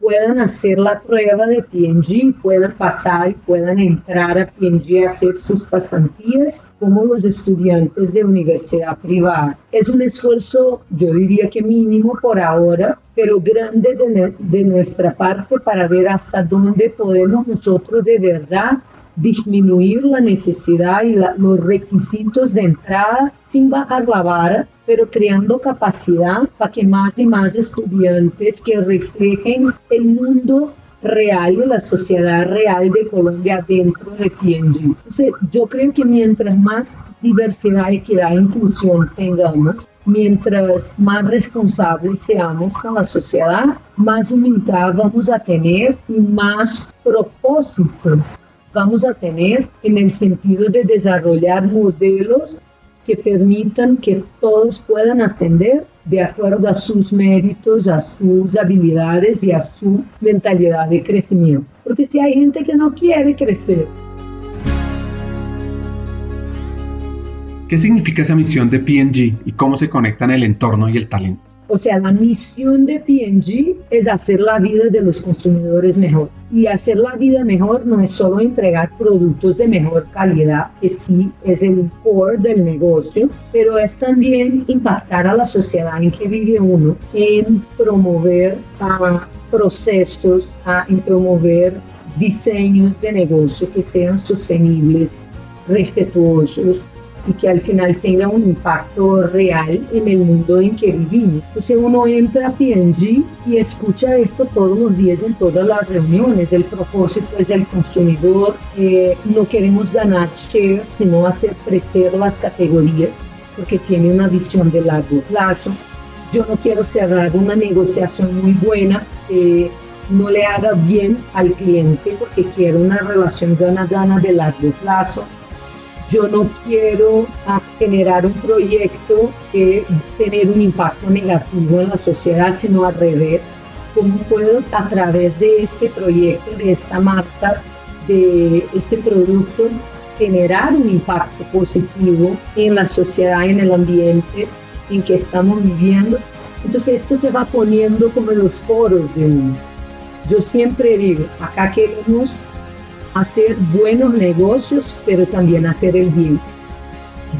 puedan hacer la prueba de P&G, puedan pasar y puedan entrar a P&G a hacer sus pasantías como los estudiantes de universidad privada. Es un esfuerzo, yo diría que mínimo por ahora, pero grande de, de nuestra parte para ver hasta dónde podemos nosotros de verdad disminuir la necesidad y los requisitos de entrada sin bajar la vara, pero creando capacidad para que más y más estudiantes que reflejen el mundo real y la sociedad real de Colombia dentro de. Entonces, yo creo que mientras más diversidad, equidad e inclusión tengamos, mientras más responsables seamos con la sociedad, más humildad vamos a tener y más propósito vamos a tener en el sentido de desarrollar modelos que permitan que todos puedan ascender de acuerdo a sus méritos, a sus habilidades y a su mentalidad de crecimiento. Porque si hay gente que no quiere crecer. ¿Qué significa esa misión de PNG y cómo se conectan el entorno y el talento? O sea, la misión de P&G es hacer la vida de los consumidores mejor. Y hacer la vida mejor no es solo entregar productos de mejor calidad, que sí es el core del negocio, pero es también impactar a la sociedad en que vive uno, en promover procesos, en promover diseños de negocio que sean sostenibles, respetuosos, y que al final tenga un impacto real en el mundo en que vivimos. Entonces uno entra a P&G y escucha esto todos los días en todas las reuniones. El propósito es el consumidor. Eh, no queremos ganar shares, sino hacer crecer las categorías porque tiene una visión de largo plazo. Yo no quiero cerrar una negociación muy buena que no le haga bien al cliente porque quiero una relación gana-gana de largo plazo yo no quiero generar un proyecto que tener un impacto negativo en la sociedad, sino al revés. ¿Cómo puedo a través de este proyecto, de esta marca, de este producto, generar un impacto positivo en la sociedad, en el ambiente en que estamos viviendo? Entonces esto se va poniendo como en los foros de uno. Yo siempre digo, acá queremos hacer buenos negocios, pero también hacer el bien.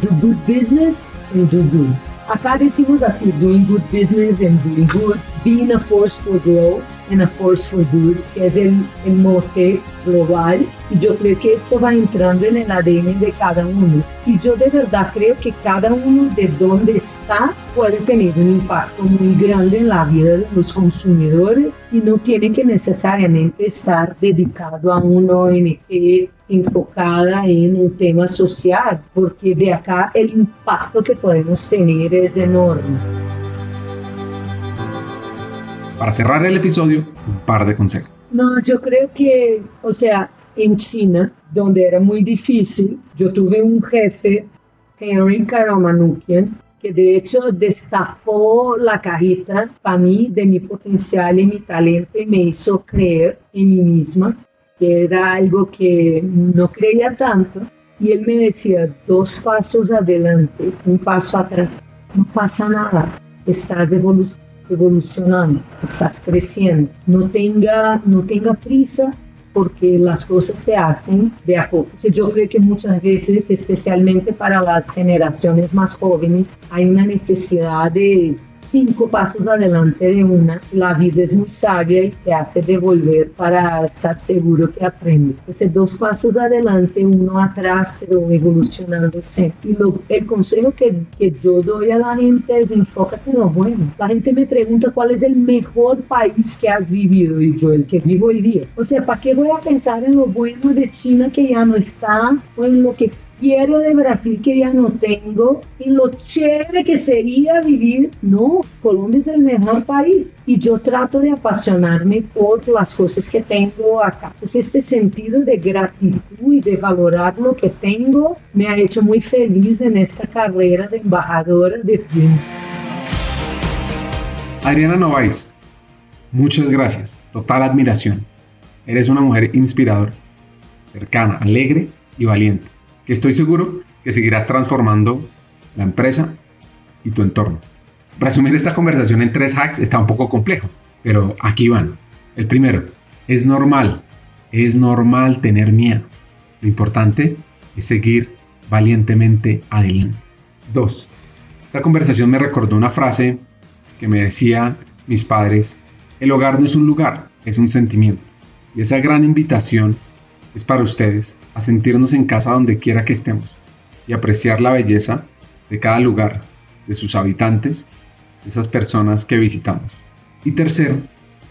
Do good business and do good. Acá decimos así, doing good business and doing good, being a force for growth and a force for good, que es el, el mote global. Y yo creo que esto va entrando en el ADN de cada uno. Y yo de verdad creo que cada uno de donde está puede tener un impacto muy grande en la vida de los consumidores y no tiene que necesariamente estar dedicado a un ONG enfocada en un tema social, porque de acá el impacto que podemos tener es enorme. Para cerrar el episodio, un par de consejos. No, yo creo que, o sea, en China, donde era muy difícil, yo tuve un jefe, Henry Karamanukian, que de hecho destapó la cajita para mí de mi potencial y mi talento y me hizo creer en mí misma que era algo que no creía tanto. Y él me decía, dos pasos adelante, un paso atrás. No pasa nada, estás evolucionando, estás creciendo. No tenga, no tenga prisa porque las cosas se hacen de a poco. Yo creo que muchas veces, especialmente para las generaciones más jóvenes, hay una necesidad de cinco pasos adelante de una, la vida es muy sabia y te hace devolver para estar seguro que aprende. Entonces, dos pasos adelante, uno atrás, pero evolucionándose. Y lo, el consejo que, que yo doy a la gente es enfócate en lo bueno. La gente me pregunta cuál es el mejor país que has vivido y yo el que vivo hoy día. O sea, ¿para qué voy a pensar en lo bueno de China que ya no está o en lo que quiero de Brasil que ya no tengo y lo chévere que sería vivir. No, Colombia es el mejor país y yo trato de apasionarme por las cosas que tengo acá. Pues este sentido de gratitud y de valorar lo que tengo me ha hecho muy feliz en esta carrera de embajadora de Prince. Adriana Nováis, muchas gracias, total admiración. Eres una mujer inspiradora, cercana, alegre y valiente que estoy seguro que seguirás transformando la empresa y tu entorno. Resumir esta conversación en tres hacks está un poco complejo, pero aquí van. El primero, es normal, es normal tener miedo. Lo importante es seguir valientemente adelante. Dos, esta conversación me recordó una frase que me decían mis padres, el hogar no es un lugar, es un sentimiento. Y esa gran invitación es para ustedes a sentirnos en casa donde quiera que estemos y apreciar la belleza de cada lugar, de sus habitantes, de esas personas que visitamos. Y tercero,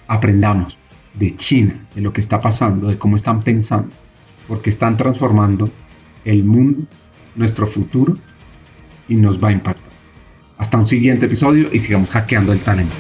aprendamos de China, de lo que está pasando, de cómo están pensando, porque están transformando el mundo, nuestro futuro y nos va a impactar. Hasta un siguiente episodio y sigamos hackeando el talento.